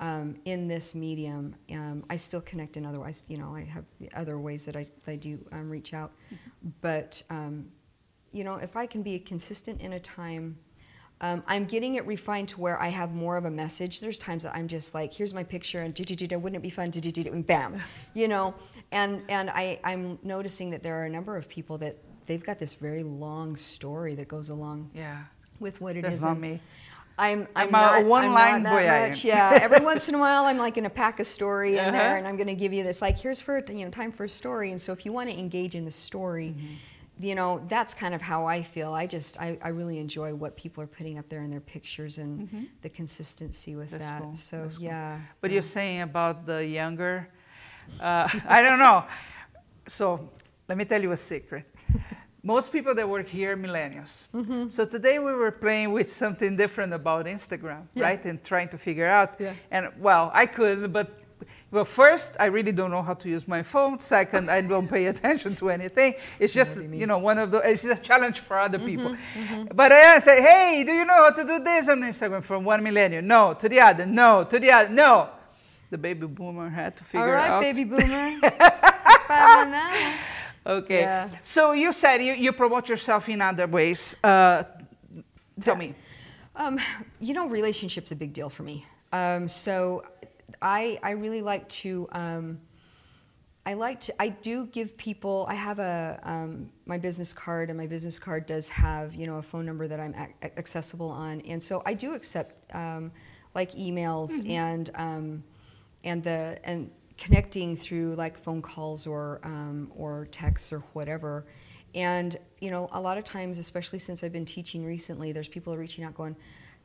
Um, in this medium, um, I still connect in otherwise. You know, I have other ways that I, that I do um, reach out, mm-hmm. but um, you know, if I can be consistent in a time um, I'm getting it refined to where I have more of a message. There's times that I'm just like, here's my picture, and wouldn't it be fun? And bam, you know. And and I I'm noticing that there are a number of people that they've got this very long story that goes along. Yeah. With what it That's is. not me. I'm, I'm, I'm not, a one I'm line not boy. Much, yeah. Every once in a while, I'm like going to pack a story in uh-huh. there, and I'm going to give you this like, here's for you know time for a story. And so if you want to engage in the story. Mm-hmm you know, that's kind of how I feel. I just, I, I really enjoy what people are putting up there in their pictures and mm-hmm. the consistency with that's that. Cool. So, that's yeah. Cool. But yeah. you're saying about the younger, uh, I don't know. So, let me tell you a secret. Most people that work here are millennials. Mm-hmm. So today we were playing with something different about Instagram, yeah. right? And trying to figure out. Yeah. And well, I could, but well, first, I really don't know how to use my phone. Second, I don't pay attention to anything. It's just, you, you, know, one of the, it's a challenge for other mm-hmm, people. Mm-hmm. But I say, hey, do you know how to do this on Instagram from one millennium? No. To the other, no. To the other, no. The baby boomer had to figure All right, out. All right, baby boomer. Okay. Yeah. So you said you, you promote yourself in other ways. Uh, tell me. Um, you know, relationships a big deal for me. Um, so I, I really like to, um, I like to, I do give people, I have a, um, my business card and my business card does have, you know, a phone number that I'm accessible on. And so I do accept um, like emails mm-hmm. and, um, and the, and connecting through like phone calls or, um, or texts or whatever. And, you know, a lot of times, especially since I've been teaching recently, there's people reaching out going,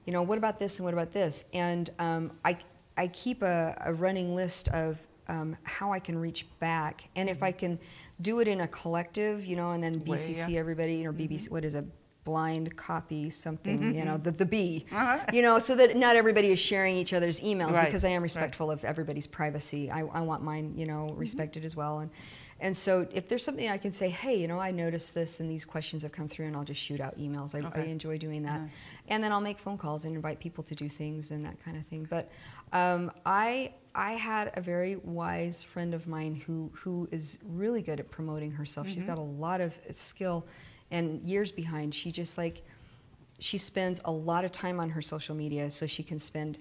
you know, what about this and what about this? And um, I, I keep a, a running list of um, how I can reach back, and if I can do it in a collective, you know, and then BCC Way, yeah. everybody, or BBC, mm-hmm. what is a blind copy something, mm-hmm. you know, the, the B, uh-huh. you know, so that not everybody is sharing each other's emails right. because I am respectful right. of everybody's privacy. I, I want mine, you know, mm-hmm. respected mm-hmm. as well. And and so if there's something I can say, hey, you know, I noticed this and these questions have come through, and I'll just shoot out emails. I, okay. I enjoy doing that. Nice. And then I'll make phone calls and invite people to do things and that kind of thing. But um, I I had a very wise friend of mine who who is really good at promoting herself. Mm-hmm. She's got a lot of skill and years behind. She just like she spends a lot of time on her social media so she can spend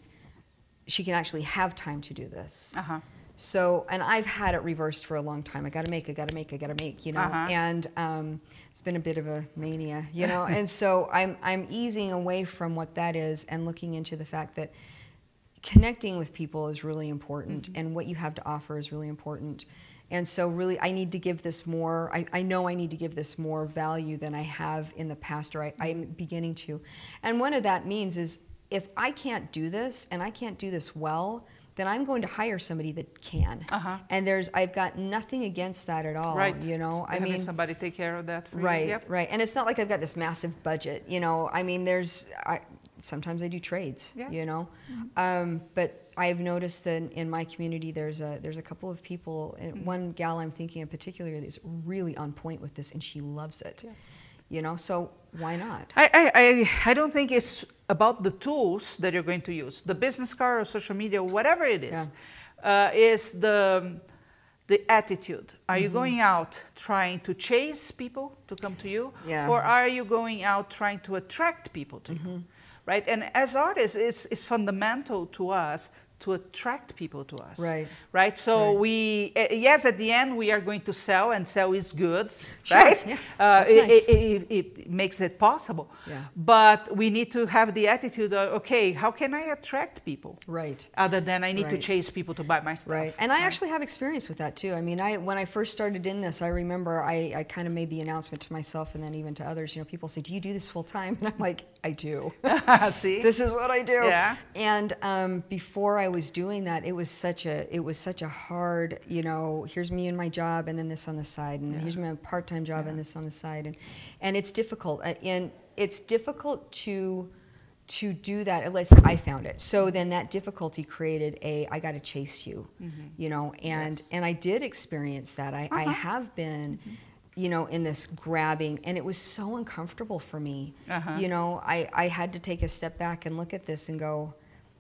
she can actually have time to do this. Uh-huh. So, and I've had it reversed for a long time. I got to make, I got to make, I got to make, you know. Uh-huh. And um, it's been a bit of a mania, you know. and so I'm I'm easing away from what that is and looking into the fact that connecting with people is really important mm-hmm. and what you have to offer is really important. And so, really, I need to give this more. I, I know I need to give this more value than I have in the past, or I, I'm beginning to. And one of that means is if I can't do this and I can't do this well, then I'm going to hire somebody that can. Uh-huh. And there's, I've got nothing against that at all. Right. You know, I mean, somebody take care of that. right. Yep. Right. And it's not like I've got this massive budget. You know, I mean, there's, I, sometimes I do trades, yeah. you know. Mm-hmm. Um, but I've noticed that in, in, my community, there's a there's a couple of people. Mm-hmm. One gal I'm thinking in particular is really on point with this, and she loves it. Yeah. You know, so why not? I, I, I don't think it's about the tools that you're going to use. The business card or social media, whatever it is, yeah. uh, is the the attitude. Are mm-hmm. you going out trying to chase people to come to you, yeah. or are you going out trying to attract people to mm-hmm. you? right? And as artists, it's, it's fundamental to us to attract people to us. Right. Right. So right. we uh, yes, at the end we are going to sell and sell his goods. Sure. Right. Yeah. Uh, it, nice. it, it, it, makes it possible. Yeah. But we need to have the attitude of okay, how can I attract people? Right. Other than I need right. to chase people to buy my stuff. Right. And I actually have experience with that too. I mean, I when I first started in this, I remember I, I kind of made the announcement to myself and then even to others. You know, people say, "Do you do this full time?" And I'm like, "I do." See. This is what I do. Yeah. And um, before I was doing that it was such a it was such a hard you know here's me and my job and then this on the side and yeah. here's my part-time job yeah. and this on the side and and it's difficult uh, and it's difficult to to do that at least i found it so then that difficulty created a i got to chase you you know and Yes. and i did experience that i, I Uh-huh. have been you know in this grabbing and it was so uncomfortable for me Uh-huh. you know I, I had to take a step back and look at this and go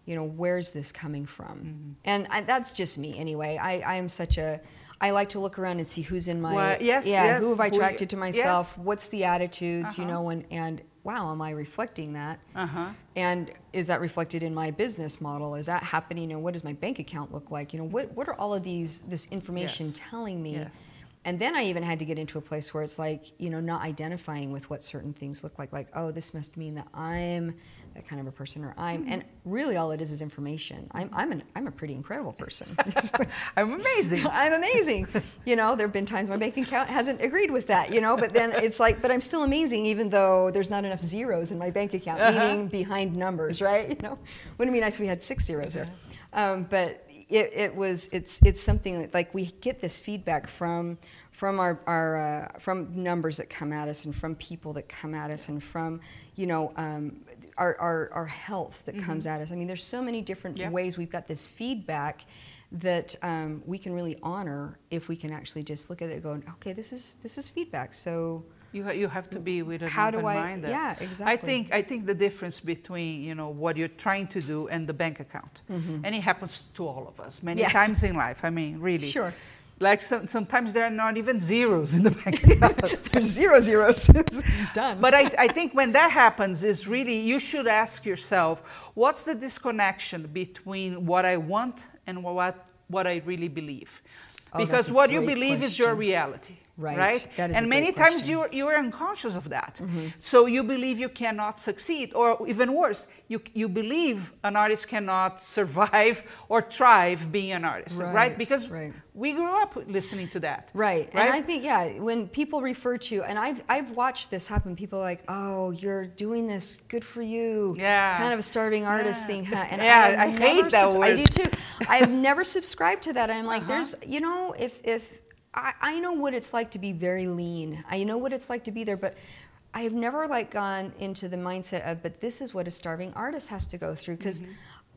you know where's this coming from? Mm-hmm. and I, that's just me anyway. I, I am such a i like to look around and see who's in my Well, yes, yeah yes, who have i attracted to myself? Yes. what's the attitudes you Uh-huh. know and and wow am i reflecting that? Uh-huh. and is that reflected in my business model? Is that happening? And what does my bank account look like? You know what what are all of these this information telling me? Yes. and then i even had to get into a place where it's like you know not identifying with what certain things look like. Like oh this must mean that i'm that kind of a person or i'm and really all it is is information i'm i'm an, i'm a pretty incredible person I'm amazing. I'm amazing. You know, there have been times my bank account hasn't agreed with that, you know, but then it's like, but I'm still amazing even though there's not enough zeros in my bank account, Uh-huh. meaning behind numbers, right? You know, wouldn't it be nice if we had six zeros there? Um, but it, it was, it's, it's something like we get this feedback from, from our, our uh, from numbers that come at us and from people that come at us and from, you know, um, our, our, our health that comes at us. I mean, there's so many different Mm-hmm. Yeah. ways we've got this feedback that um, we can really honor if we can actually just look at it and go, okay, this is this is feedback. So You, ha- you have to be with an How do open I- mind. there. yeah, I exactly. think I think the difference between you know what you're trying to do and the bank account, and it happens to all of us many Mm-hmm. Yeah. times in life. I mean, really. Sure. Like some, sometimes there are not even zeros in the bank account. there's zero zeros. Done. But I, I think when that happens is really you should ask yourself, what's the disconnection between what I want and what what I really believe? Oh, Because what you believe is your reality. Right. Right. And many times you're you're unconscious of that. So you believe you cannot succeed, or even worse, you you believe an artist cannot survive or thrive being an artist. Right. Right, Because right. we grew up listening to that. Right. And I think, yeah, when people refer to, and I've, I've watched this happen, people are like, oh, you're doing this, good for you. Yeah. Kind of a starving artist Yeah. thing. Huh? And Yeah, I've I hate that subs- I do too. I've never subscribed to that. I'm like, Uh-huh. there's, you know, if, if, I, I know what it's like to be very lean. I know what it's like to be there, but I have never like gone into the mindset of, but this is what a starving artist has to go through because mm-hmm.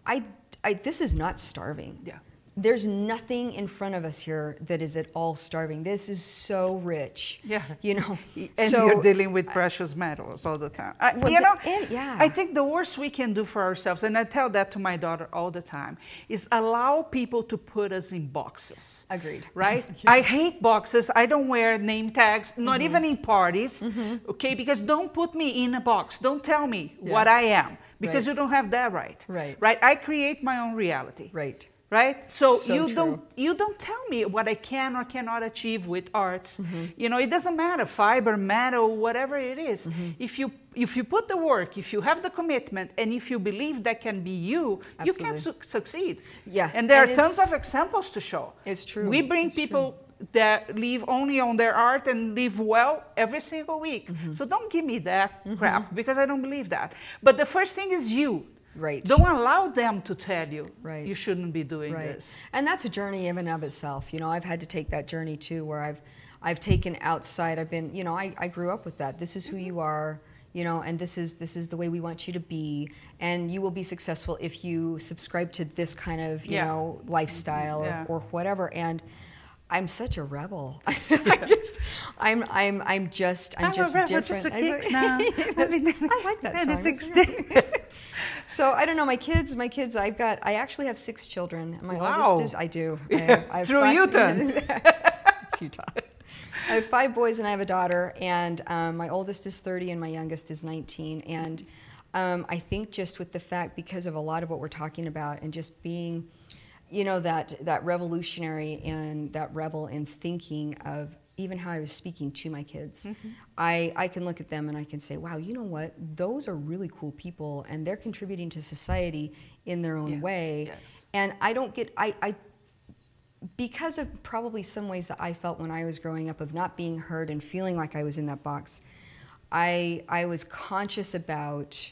I, I, this is not starving. Yeah. There's nothing in front of us here that is at all starving. This is so rich. Yeah. You know. And so you're dealing with precious metals all the time. I, Well, you know, and- yeah. I think the worst we can do for ourselves, and I tell that to my daughter all the time, is allow people to put us in boxes. Agreed. Right? I hate boxes. I don't wear name tags, not Mm-hmm. even in parties. Okay, because don't put me in a box. Don't tell me Yeah. what I am, because Right. you don't have that right. Right. Right. I create my own reality right. Right so, So you true. don't you don't tell me what i can or cannot achieve with arts Mm-hmm. you know it doesn't matter fiber metal whatever it is. Mm-hmm. if you if you put the work if you have the commitment and if you believe that can be you you can su- succeed Yeah, and there and are tons of examples to show It's true. we bring It's people that live only on their art and live well every single week Mm-hmm. so don't give me that crap because i don't believe that but the first thing is you Right. don't allow them to tell you Right. you shouldn't be doing Right. this And that's a journey in and of itself. You know, I've had to take that journey too, where I've, I've taken outside. I've been, you know, I, I grew up with that. This is who you are. You know, and this is this is the way we want you to be, and you will be successful if you subscribe to this kind of you Yeah. know lifestyle Yeah. or, or whatever. And I'm such a rebel. I'm just, I'm, I'm, I'm just, I'm, I'm just a rebel different. just I kicks like- now. I like that And song. it's extinct. so I don't know. My kids, my kids. I've got. I actually have six children. My Wow. oldest is. I do. I Yeah, have, I have through five- Utah. it's Utah. I have five boys and I have a daughter, and um, my oldest is 30 and my youngest is 19. And um, I think just with the fact, because of a lot of what we're talking about, and just being, you know, that that revolutionary and that rebel in thinking of even how I was speaking to my kids, Mm-hmm. I, I can look at them and I can say, wow, you know what? Those are really cool people, and they're contributing to society in their own Yes, way. yes. And I don't get, I, I because of probably some ways that I felt when I was growing up of not being heard and feeling like I was in that box, I I was conscious about.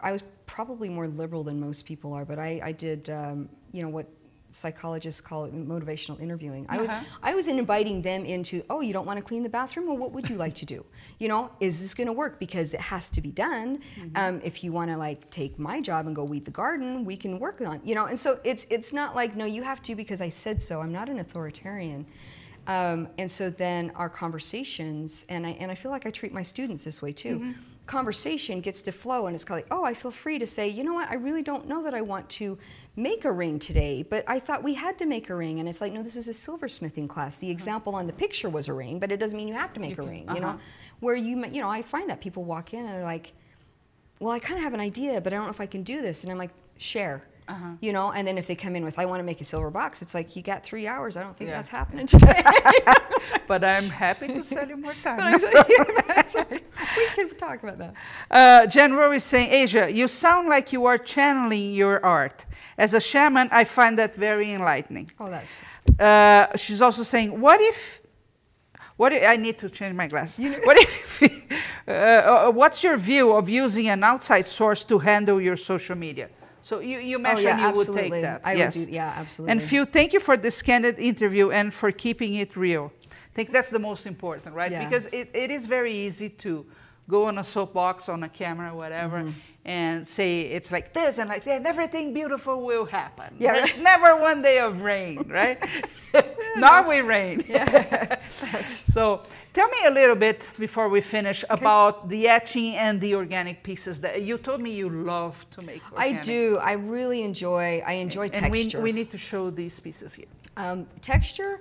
I was probably more liberal than most people are, but I, I did um, you know what psychologists call it motivational interviewing. I was Uh-huh. I was inviting them into, oh, you don't want to clean the bathroom? Well, what would you like to do? You know, is this going to work? Because it has to be done. Mm-hmm. Um, if you want to like take my job and go weed the garden, we can work on. You know, and so it's it's not like no, you have to because I said so. I'm not an authoritarian. Um, and so then our conversations, and I, and I feel like I treat my students this way too. Mm-hmm. Conversation gets to flow, and it's kind of like, oh, I feel free to say, you know what, I really don't know that I want to make a ring today, but I thought we had to make a ring. And it's like, no, this is a silversmithing class. Uh-huh. The example on the picture was a ring, but it doesn't mean you have to make a can- ring, you uh-huh. know? Where you, you know, I find that people walk in and they're like, well, I kind of have an idea, but I don't know if I can do this. And I'm like, share. Uh-huh. You know, and then if they come in with, I want to make a silver box, it's like, you got three hours. I don't think Yeah. that's happening today. But I'm happy to sell you more time. But I'm saying, that's right. We can talk about that. Uh, Jen Rowe is saying, Asia, you sound like you are channeling your art. As a shaman, I find that very enlightening. Oh, that's. Uh, she's also saying, what if, what if, I need to change my glasses. You know- what if, uh, uh, what's your view of using an outside source to handle your social media? So you, you oh, mentioned oh, yeah, you absolutely. would take that. I yes. would do, yeah, absolutely. And Phil, thank you for this candid interview and for keeping it real. I think that's the most important, right? Yeah. Because it, it is very easy to go on a soapbox, on a camera, whatever, Mm-hmm. and say it's like this and like that, and everything beautiful will happen. Yeah, There's right. never one day of rain, right? Norway rain. so tell me a little bit before we finish about the etching and the organic pieces that you told me you love to make. I do. I really enjoy. I enjoy And we, we need to show these pieces here. Um, texture,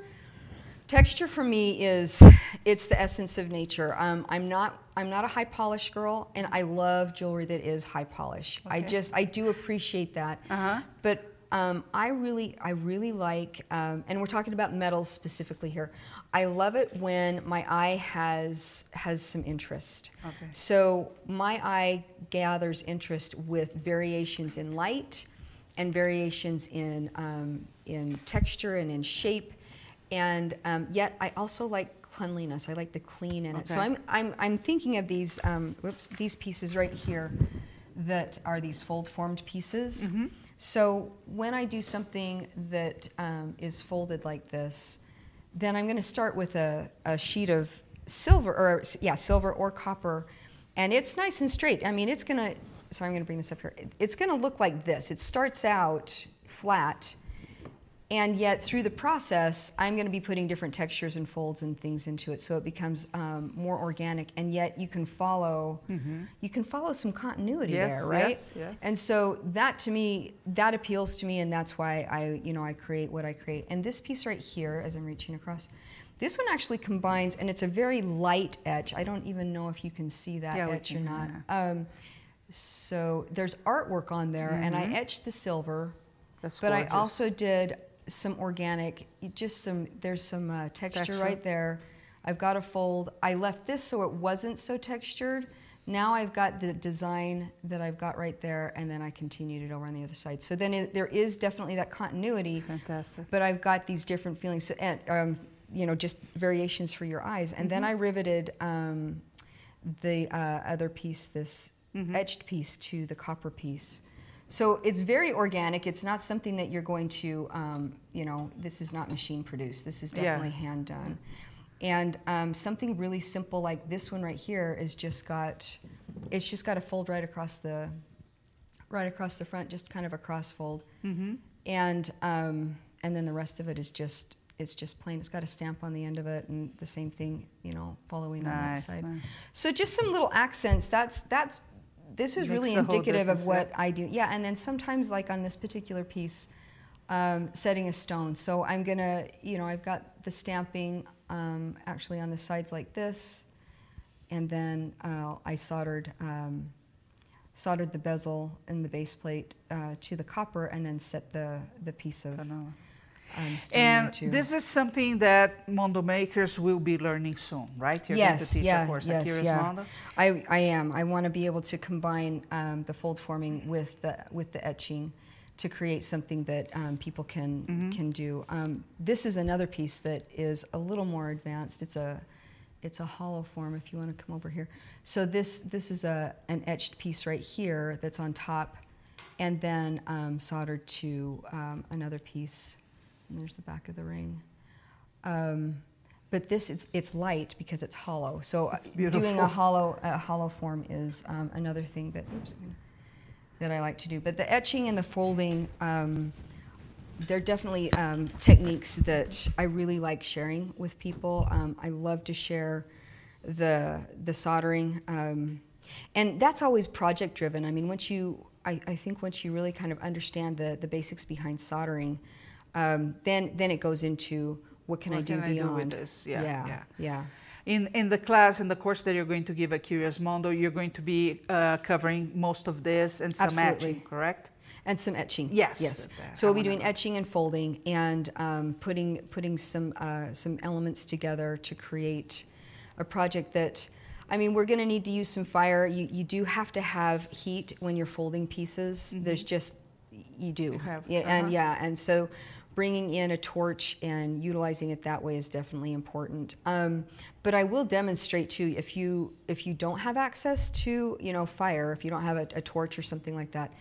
texture for me is it's the essence of nature. Um, I'm not I'm not a high polish girl, and I love jewelry that is high polish. I just I do appreciate that. Uh-huh. But um, I really I really like, um, and we're talking about metals specifically here. I love it when my eye has has some interest. Okay. So my eye gathers interest with variations in light and variations in, um, in texture and in shape. And um, yet I also like cleanliness. I like the clean in it. So I'm, I'm, I'm thinking of these, um, whoops, these pieces right here that are these fold formed pieces. So when I do something that um, is folded like this, then I'm going to start with a, a sheet of silver, or yeah, silver or copper, and it's nice and straight. I mean, it's going to. So I'm going to bring this up here. It's going to look like this. It starts out flat, and yet through the process, I'm going to be putting different textures and folds and things into it, so it becomes um, more organic. And yet you can follow, you can follow some continuity Yes, there, right? yes, yes. And so that to me, that appeals to me, and that's why I, you know, I create what I create. And this piece right here, as I'm reaching across, this one actually combines, and it's a very light etch. I don't even know if you can see that Yeah, etch or not. Um, so there's artwork on there, and I etched the silver, Mm-hmm. That's but I also did some organic, just some. There's some uh, texture, right there. I've got a fold. I left this so it wasn't so textured. Now I've got the design that I've got right there, and then I continued it over on the other side. So then it, there is definitely that continuity. Fantastic. But I've got these different feelings, so- and um, you know, just variations for your eyes. And then I riveted um, the uh, other piece, this etched piece, to the copper piece. So it's very organic. It's not something that you're going to, um, you know, this is not machine produced. This is Yeah. definitely hand done. And um, something really simple like this one right here is just got, it's just got a fold right across the, right across the front, just kind of a cross fold. Mm-hmm. And um, and then the rest of it is just it's just plain. It's got a stamp on the end of it, and the same thing, you know, following on that side. nice. So just some little accents. That's that's this is really indicative of what I do. Yeah, and then sometimes like on this particular piece, um, setting a stone. So I'm gonna, you know, I've got the stamping um, actually on the sides like this, and then uh, I soldered. Um, soldered the bezel and the base plate uh, to the copper and then set the, the piece of I know. stone there And too. this is something that Mondo makers will be learning soon, right? You're yes, going to teach yeah, a course yes, Curious yeah. Mondo? I, I am. I want to be able to combine um, the fold forming with the with the etching to create something that um, people can Mm-hmm. can do. Um, this is another piece that is a little more advanced. It's a it's a hollow form. If you want to come over here, so this this is a an etched piece right here that's on top, and then um, soldered to um, another piece And there's the back of the ring. Um, but this it's it's light because it's hollow. So uh, doing a hollow a hollow form is um, another thing that oops, that I like to do. But the etching and the folding, um, they're definitely um, techniques that I really like sharing with people. Um, I love to share the the soldering, um, and that's always project driven. I mean, once you I, I think once you really kind of understand the the basics behind soldering, um, then then it goes into what can I do can I do beyond? with this? Yeah, yeah, yeah. yeah. In, in the class, in the course that you're going to give at Curious Mondo, you're going to be uh, covering most of this and some Absolutely. matching, correct? And some etching. Yes. Yes. So we'll be doing etching and folding and um, putting putting some uh, some elements together to create a project that. I mean, we're going to need to use some fire. You, you do have to have heat when you're folding pieces. There's just you do. You have, yeah, and uh-huh. yeah, and so bringing in a torch and utilizing it that way is definitely important. Um, but I will demonstrate too if you if you don't have access to you know fire, if you don't have a, a torch or something like that,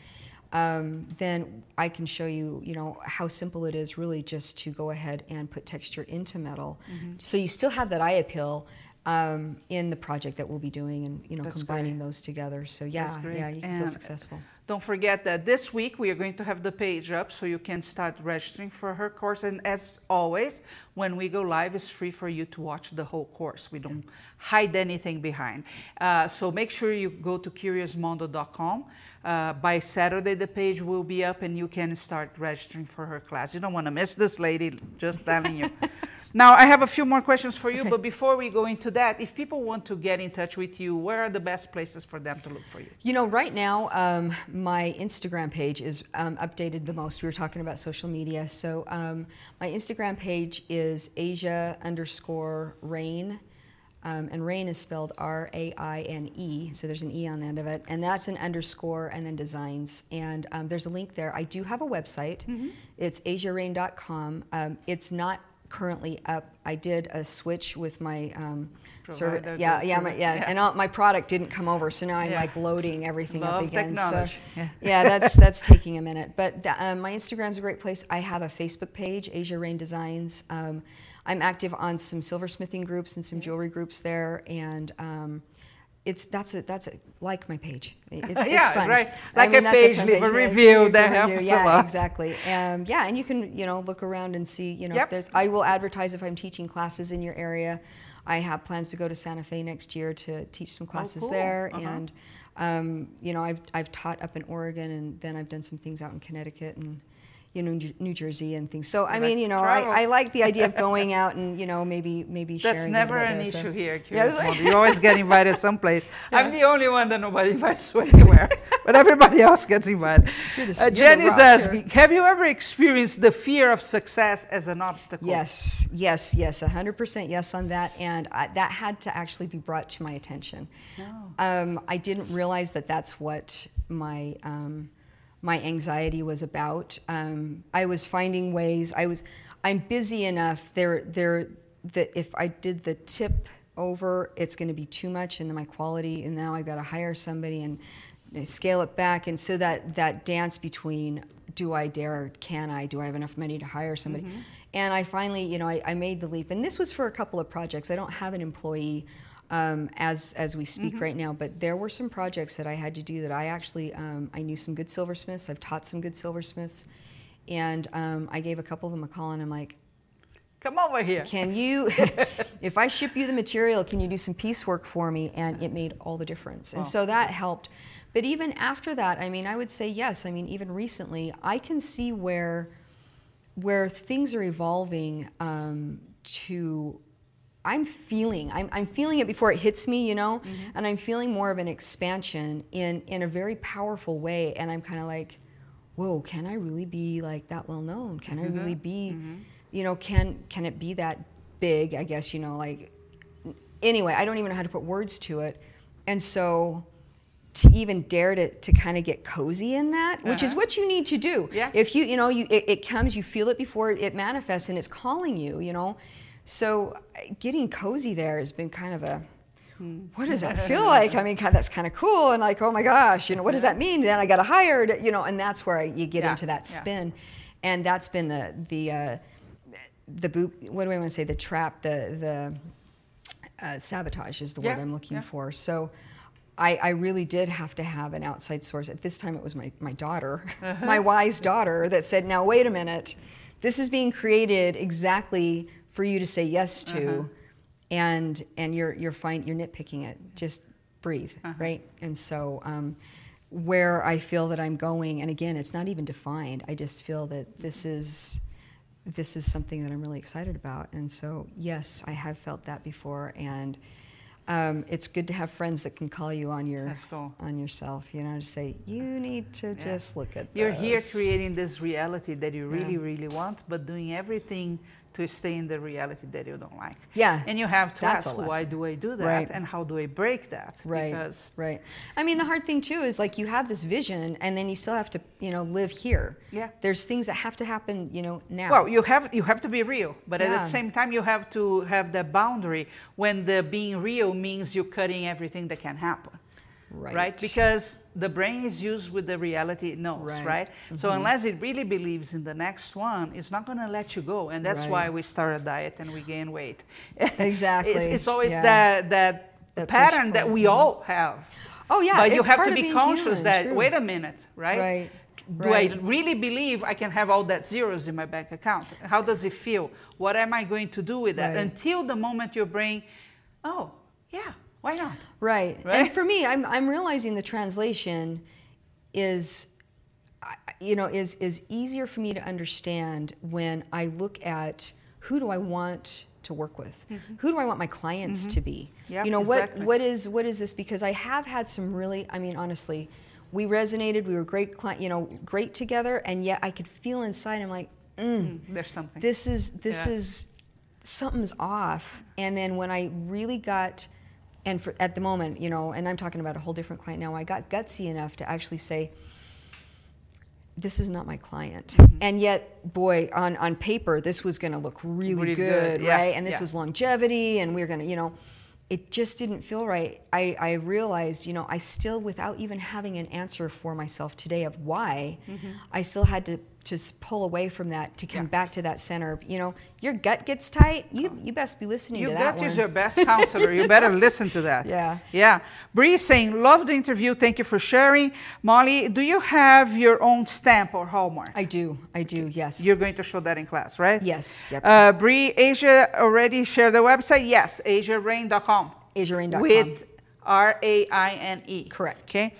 um, then I can show you you know how simple it is really just to go ahead and put texture into metal. Mm-hmm. So you still have that eye appeal. Um, in the project that we'll be doing, and you know, That's combining great. those together, so yeah, yeah, you can feel And- successful. Don't forget that this week we are going to have the page up so you can start registering for her course. And as always, when we go live, it's free for you to watch the whole course. We don't hide anything behind. Uh, so make sure you go to curiousmondo.com. Uh, by Saturday, the page will be up and you can start registering for her class. You don't want to miss this lady, just telling you. Now, I have a few more questions for you, Okay. but before we go into that, if people want to get in touch with you, where are the best places for them to look for you? You know, right now, um, my Instagram page is um, updated the most. We were talking about social media. So, um, my Instagram page is Asia underscore Raine. Um, and Raine is spelled R A I N E. So, there's an E on the end of it. And that's an underscore and then designs. And um, there's a link there. I do have a website, it's asiaraine.com. Um, it's not currently up. I did a switch with my um, server. Yeah, yeah, my, yeah, yeah. and all, my product didn't come over, so now I'm Yeah. like loading everything up again. technology. So, Yeah. yeah, that's that's taking a minute. But the, um, my Instagram's a great place. I have a Facebook page, Asia Raine Designs. Um, I'm active on some silversmithing groups and some jewelry groups there, and um, it's that's a that's a like my page. It's, Yeah, it's fun. right. Like a mean, that's page, fun leave a review, that a helps a yeah, lot. exactly. Um, yeah, and you can you know look around and see you know Yep. if there's. I will advertise if I'm teaching classes in your area. I have plans to go to Santa Fe next year to teach some classes Oh, cool. there, Uh-huh. and um, you know I've I've taught up in Oregon, and then I've done some things out in Connecticut and you know New- Jersey and things. So I mean you know. I, I like the idea of going out and you know maybe maybe That's sharing. never an issue so. here Yeah, Curious Mondo. You always get invited someplace. I'm the only one that nobody invites to anywhere, but everybody else gets invited. Uh, you're Jenny's here. asking, have you ever experienced the fear of success as an obstacle? Yes, yes, yes, 100% yes on that. And I, that had to actually be brought to my attention. Um, I didn't realize that that's what my, um, my anxiety was about. Um, I was finding ways, I was, I'm busy enough there, there, that if I did the tip over, it's going to be too much and then my quality, and now I've got to hire somebody and scale it back. And so that, that dance between do I dare, can I, do I have enough money to hire somebody? And I finally, you know, I, I made the leap. And this was for a couple of projects. I don't have an employee um, as, as we speak right now, but there were some projects that I had to do that I actually, um, I knew some good silversmiths. I've taught some good silversmiths. And um, I gave a couple of them a call and I'm like, Come over here. can you, if I ship you the material, can you do some piecework for me? And it made all the difference. And so that helped. But even after that, I mean, I would say yes. I mean, even recently, I can see where, where things are evolving um, to. I'm feeling, I'm, I'm feeling it before it hits me, you know, mm-hmm. and I'm feeling more of an expansion in, in a very powerful way. And I'm kind of like, whoa, can I really be like that well known? Can I really mm-hmm. be, mm-hmm. you know, can can it be that big? I guess you know, like anyway, I don't even know how to put words to it, and so to even dare to, to kind of get cozy in that, which is Uh-huh. what you need to do. Yeah. If you you know you it, it comes, you feel it before it manifests, and it's calling you. You know, so uh, getting cozy there has been kind of a what does that feel like? I mean, that's kind of cool, and like, oh my gosh, you know, what does that mean? Then I got hired, you know, and that's where I, you get Yeah, into that yeah. spin. and that's been the the uh, the boot. What do I want to say? The trap. The the uh, sabotage is the Yeah, word I'm looking yeah. for. So. I, I really did have to have an outside source. At this time, it was my, my daughter, Uh-huh. my wise daughter, that said, Now, wait a minute. This is being created exactly for you to say yes to, Uh-huh. and, and you're, you're, fine, you're nitpicking it. Just breathe, Uh-huh. right? And so, um, where I feel that I'm going, and again, it's not even defined, I just feel that this is. This is something that I'm really excited about, and so yes, I have felt that before, and um, it's good to have friends that can call you on your cool. on yourself. You know, to say you need to Yeah. just look at. You're here creating this reality that you really, Yeah. really want, but doing everything to stay in the reality that you don't like. Yeah, And you have to ask, why do I do that? Right. And how do I break that? Right. Because right. I mean, the hard thing too is like you have this vision, and then you still have to, you know, live here. Yeah. There's things that have to happen, you know, now. Well, you have you have to be real, but at the same time, you have to have that boundary when the being real means you're cutting everything that can happen. Right. Because the brain is used with the reality it knows, right? Right. Mm-hmm. So unless it really believes in the next one, it's not going to let you go, and that's why we start a diet and we gain weight. Exactly, it's, it's always yeah. that that, That pattern that we all have. Oh, yeah, But you have to be conscious human, that true. wait a minute, right? Right, Do right. I really believe I can have all that zeros in my bank account? How does it feel? What am I going to do with that? Right. Until the moment your brain, oh, yeah, why not? Right. Right? And for me, I'm, I'm realizing the translation is, you know, is, is easier for me to understand when I look at who do I want to work with? Mm-hmm. Who do I want my clients mm-hmm. to be? Yeah, you know, exactly. what, what is, what is this? Because I have had some really, I mean, honestly, we resonated, we were great, you know, great together, and yet I could feel inside, I'm like, mm, mm, There's something. this is this Yeah. is something's off and then when i really got and for, at the moment you know and i'm talking about a whole different client now i got gutsy enough to actually say this is not my client. Mm-hmm. and yet boy on, on paper this was going to look really, Really good, good, yeah, right? And this yeah. was longevity and we are going to you know it just didn't feel right. I, I realized you know i still without even having an answer for myself today of why i still had to just pull away from that to come. Yeah. back to that center you know your gut gets tight you you best be listening Your to that Your gut one is your best counselor. you better listen to that. Yeah. Yeah. Bree saying, love the interview. Thank you for sharing. Molly, do you have your own stamp or hallmark? i do i do yes You're going to show that in class, right? yes yep Uh, Bree, Asia already shared the website. Yes, asiaraine.com. asiaraine.com With R A I N E. Correct. Okay.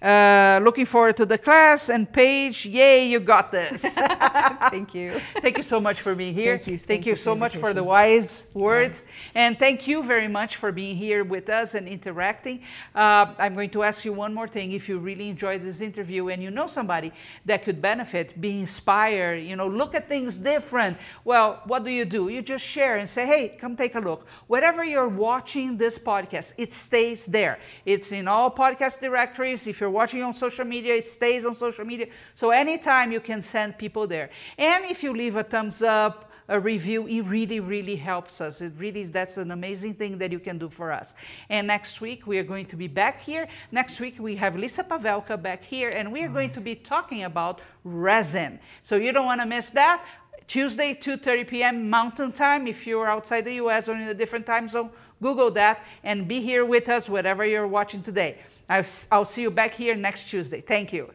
Uh, looking forward to the class and Paige. Yay, you got this. thank you thank you so much for being here. Thank you. Thank, Thank you you so much for the wise words. And thank you very much for being here with us and interacting. Uh, I'm going to ask you one more thing. If you really enjoyed this interview and you know somebody that could benefit, be inspired, you know, look at things different, well, what do you do? You just share and say, hey, come take a look. Wherever you're watching this podcast, it stays there. It's in all podcast directories. If you're watching on social media, it stays on social media. So anytime you can send people there. And if you leave a thumbs up, a review, it really, really helps us. It really is, that's an amazing thing that you can do for us. And next week, we are going to be back here. Next week, we have Lisa Pavelka back here, and we are going to be talking about resin. So you don't want to miss that. Tuesday, 2.30 p.m. Mountain Time. If you're outside the U.S. or in a different time zone, Google that and be here with us, whatever you're watching today. I'll, I'll see you back here next Tuesday. Thank you.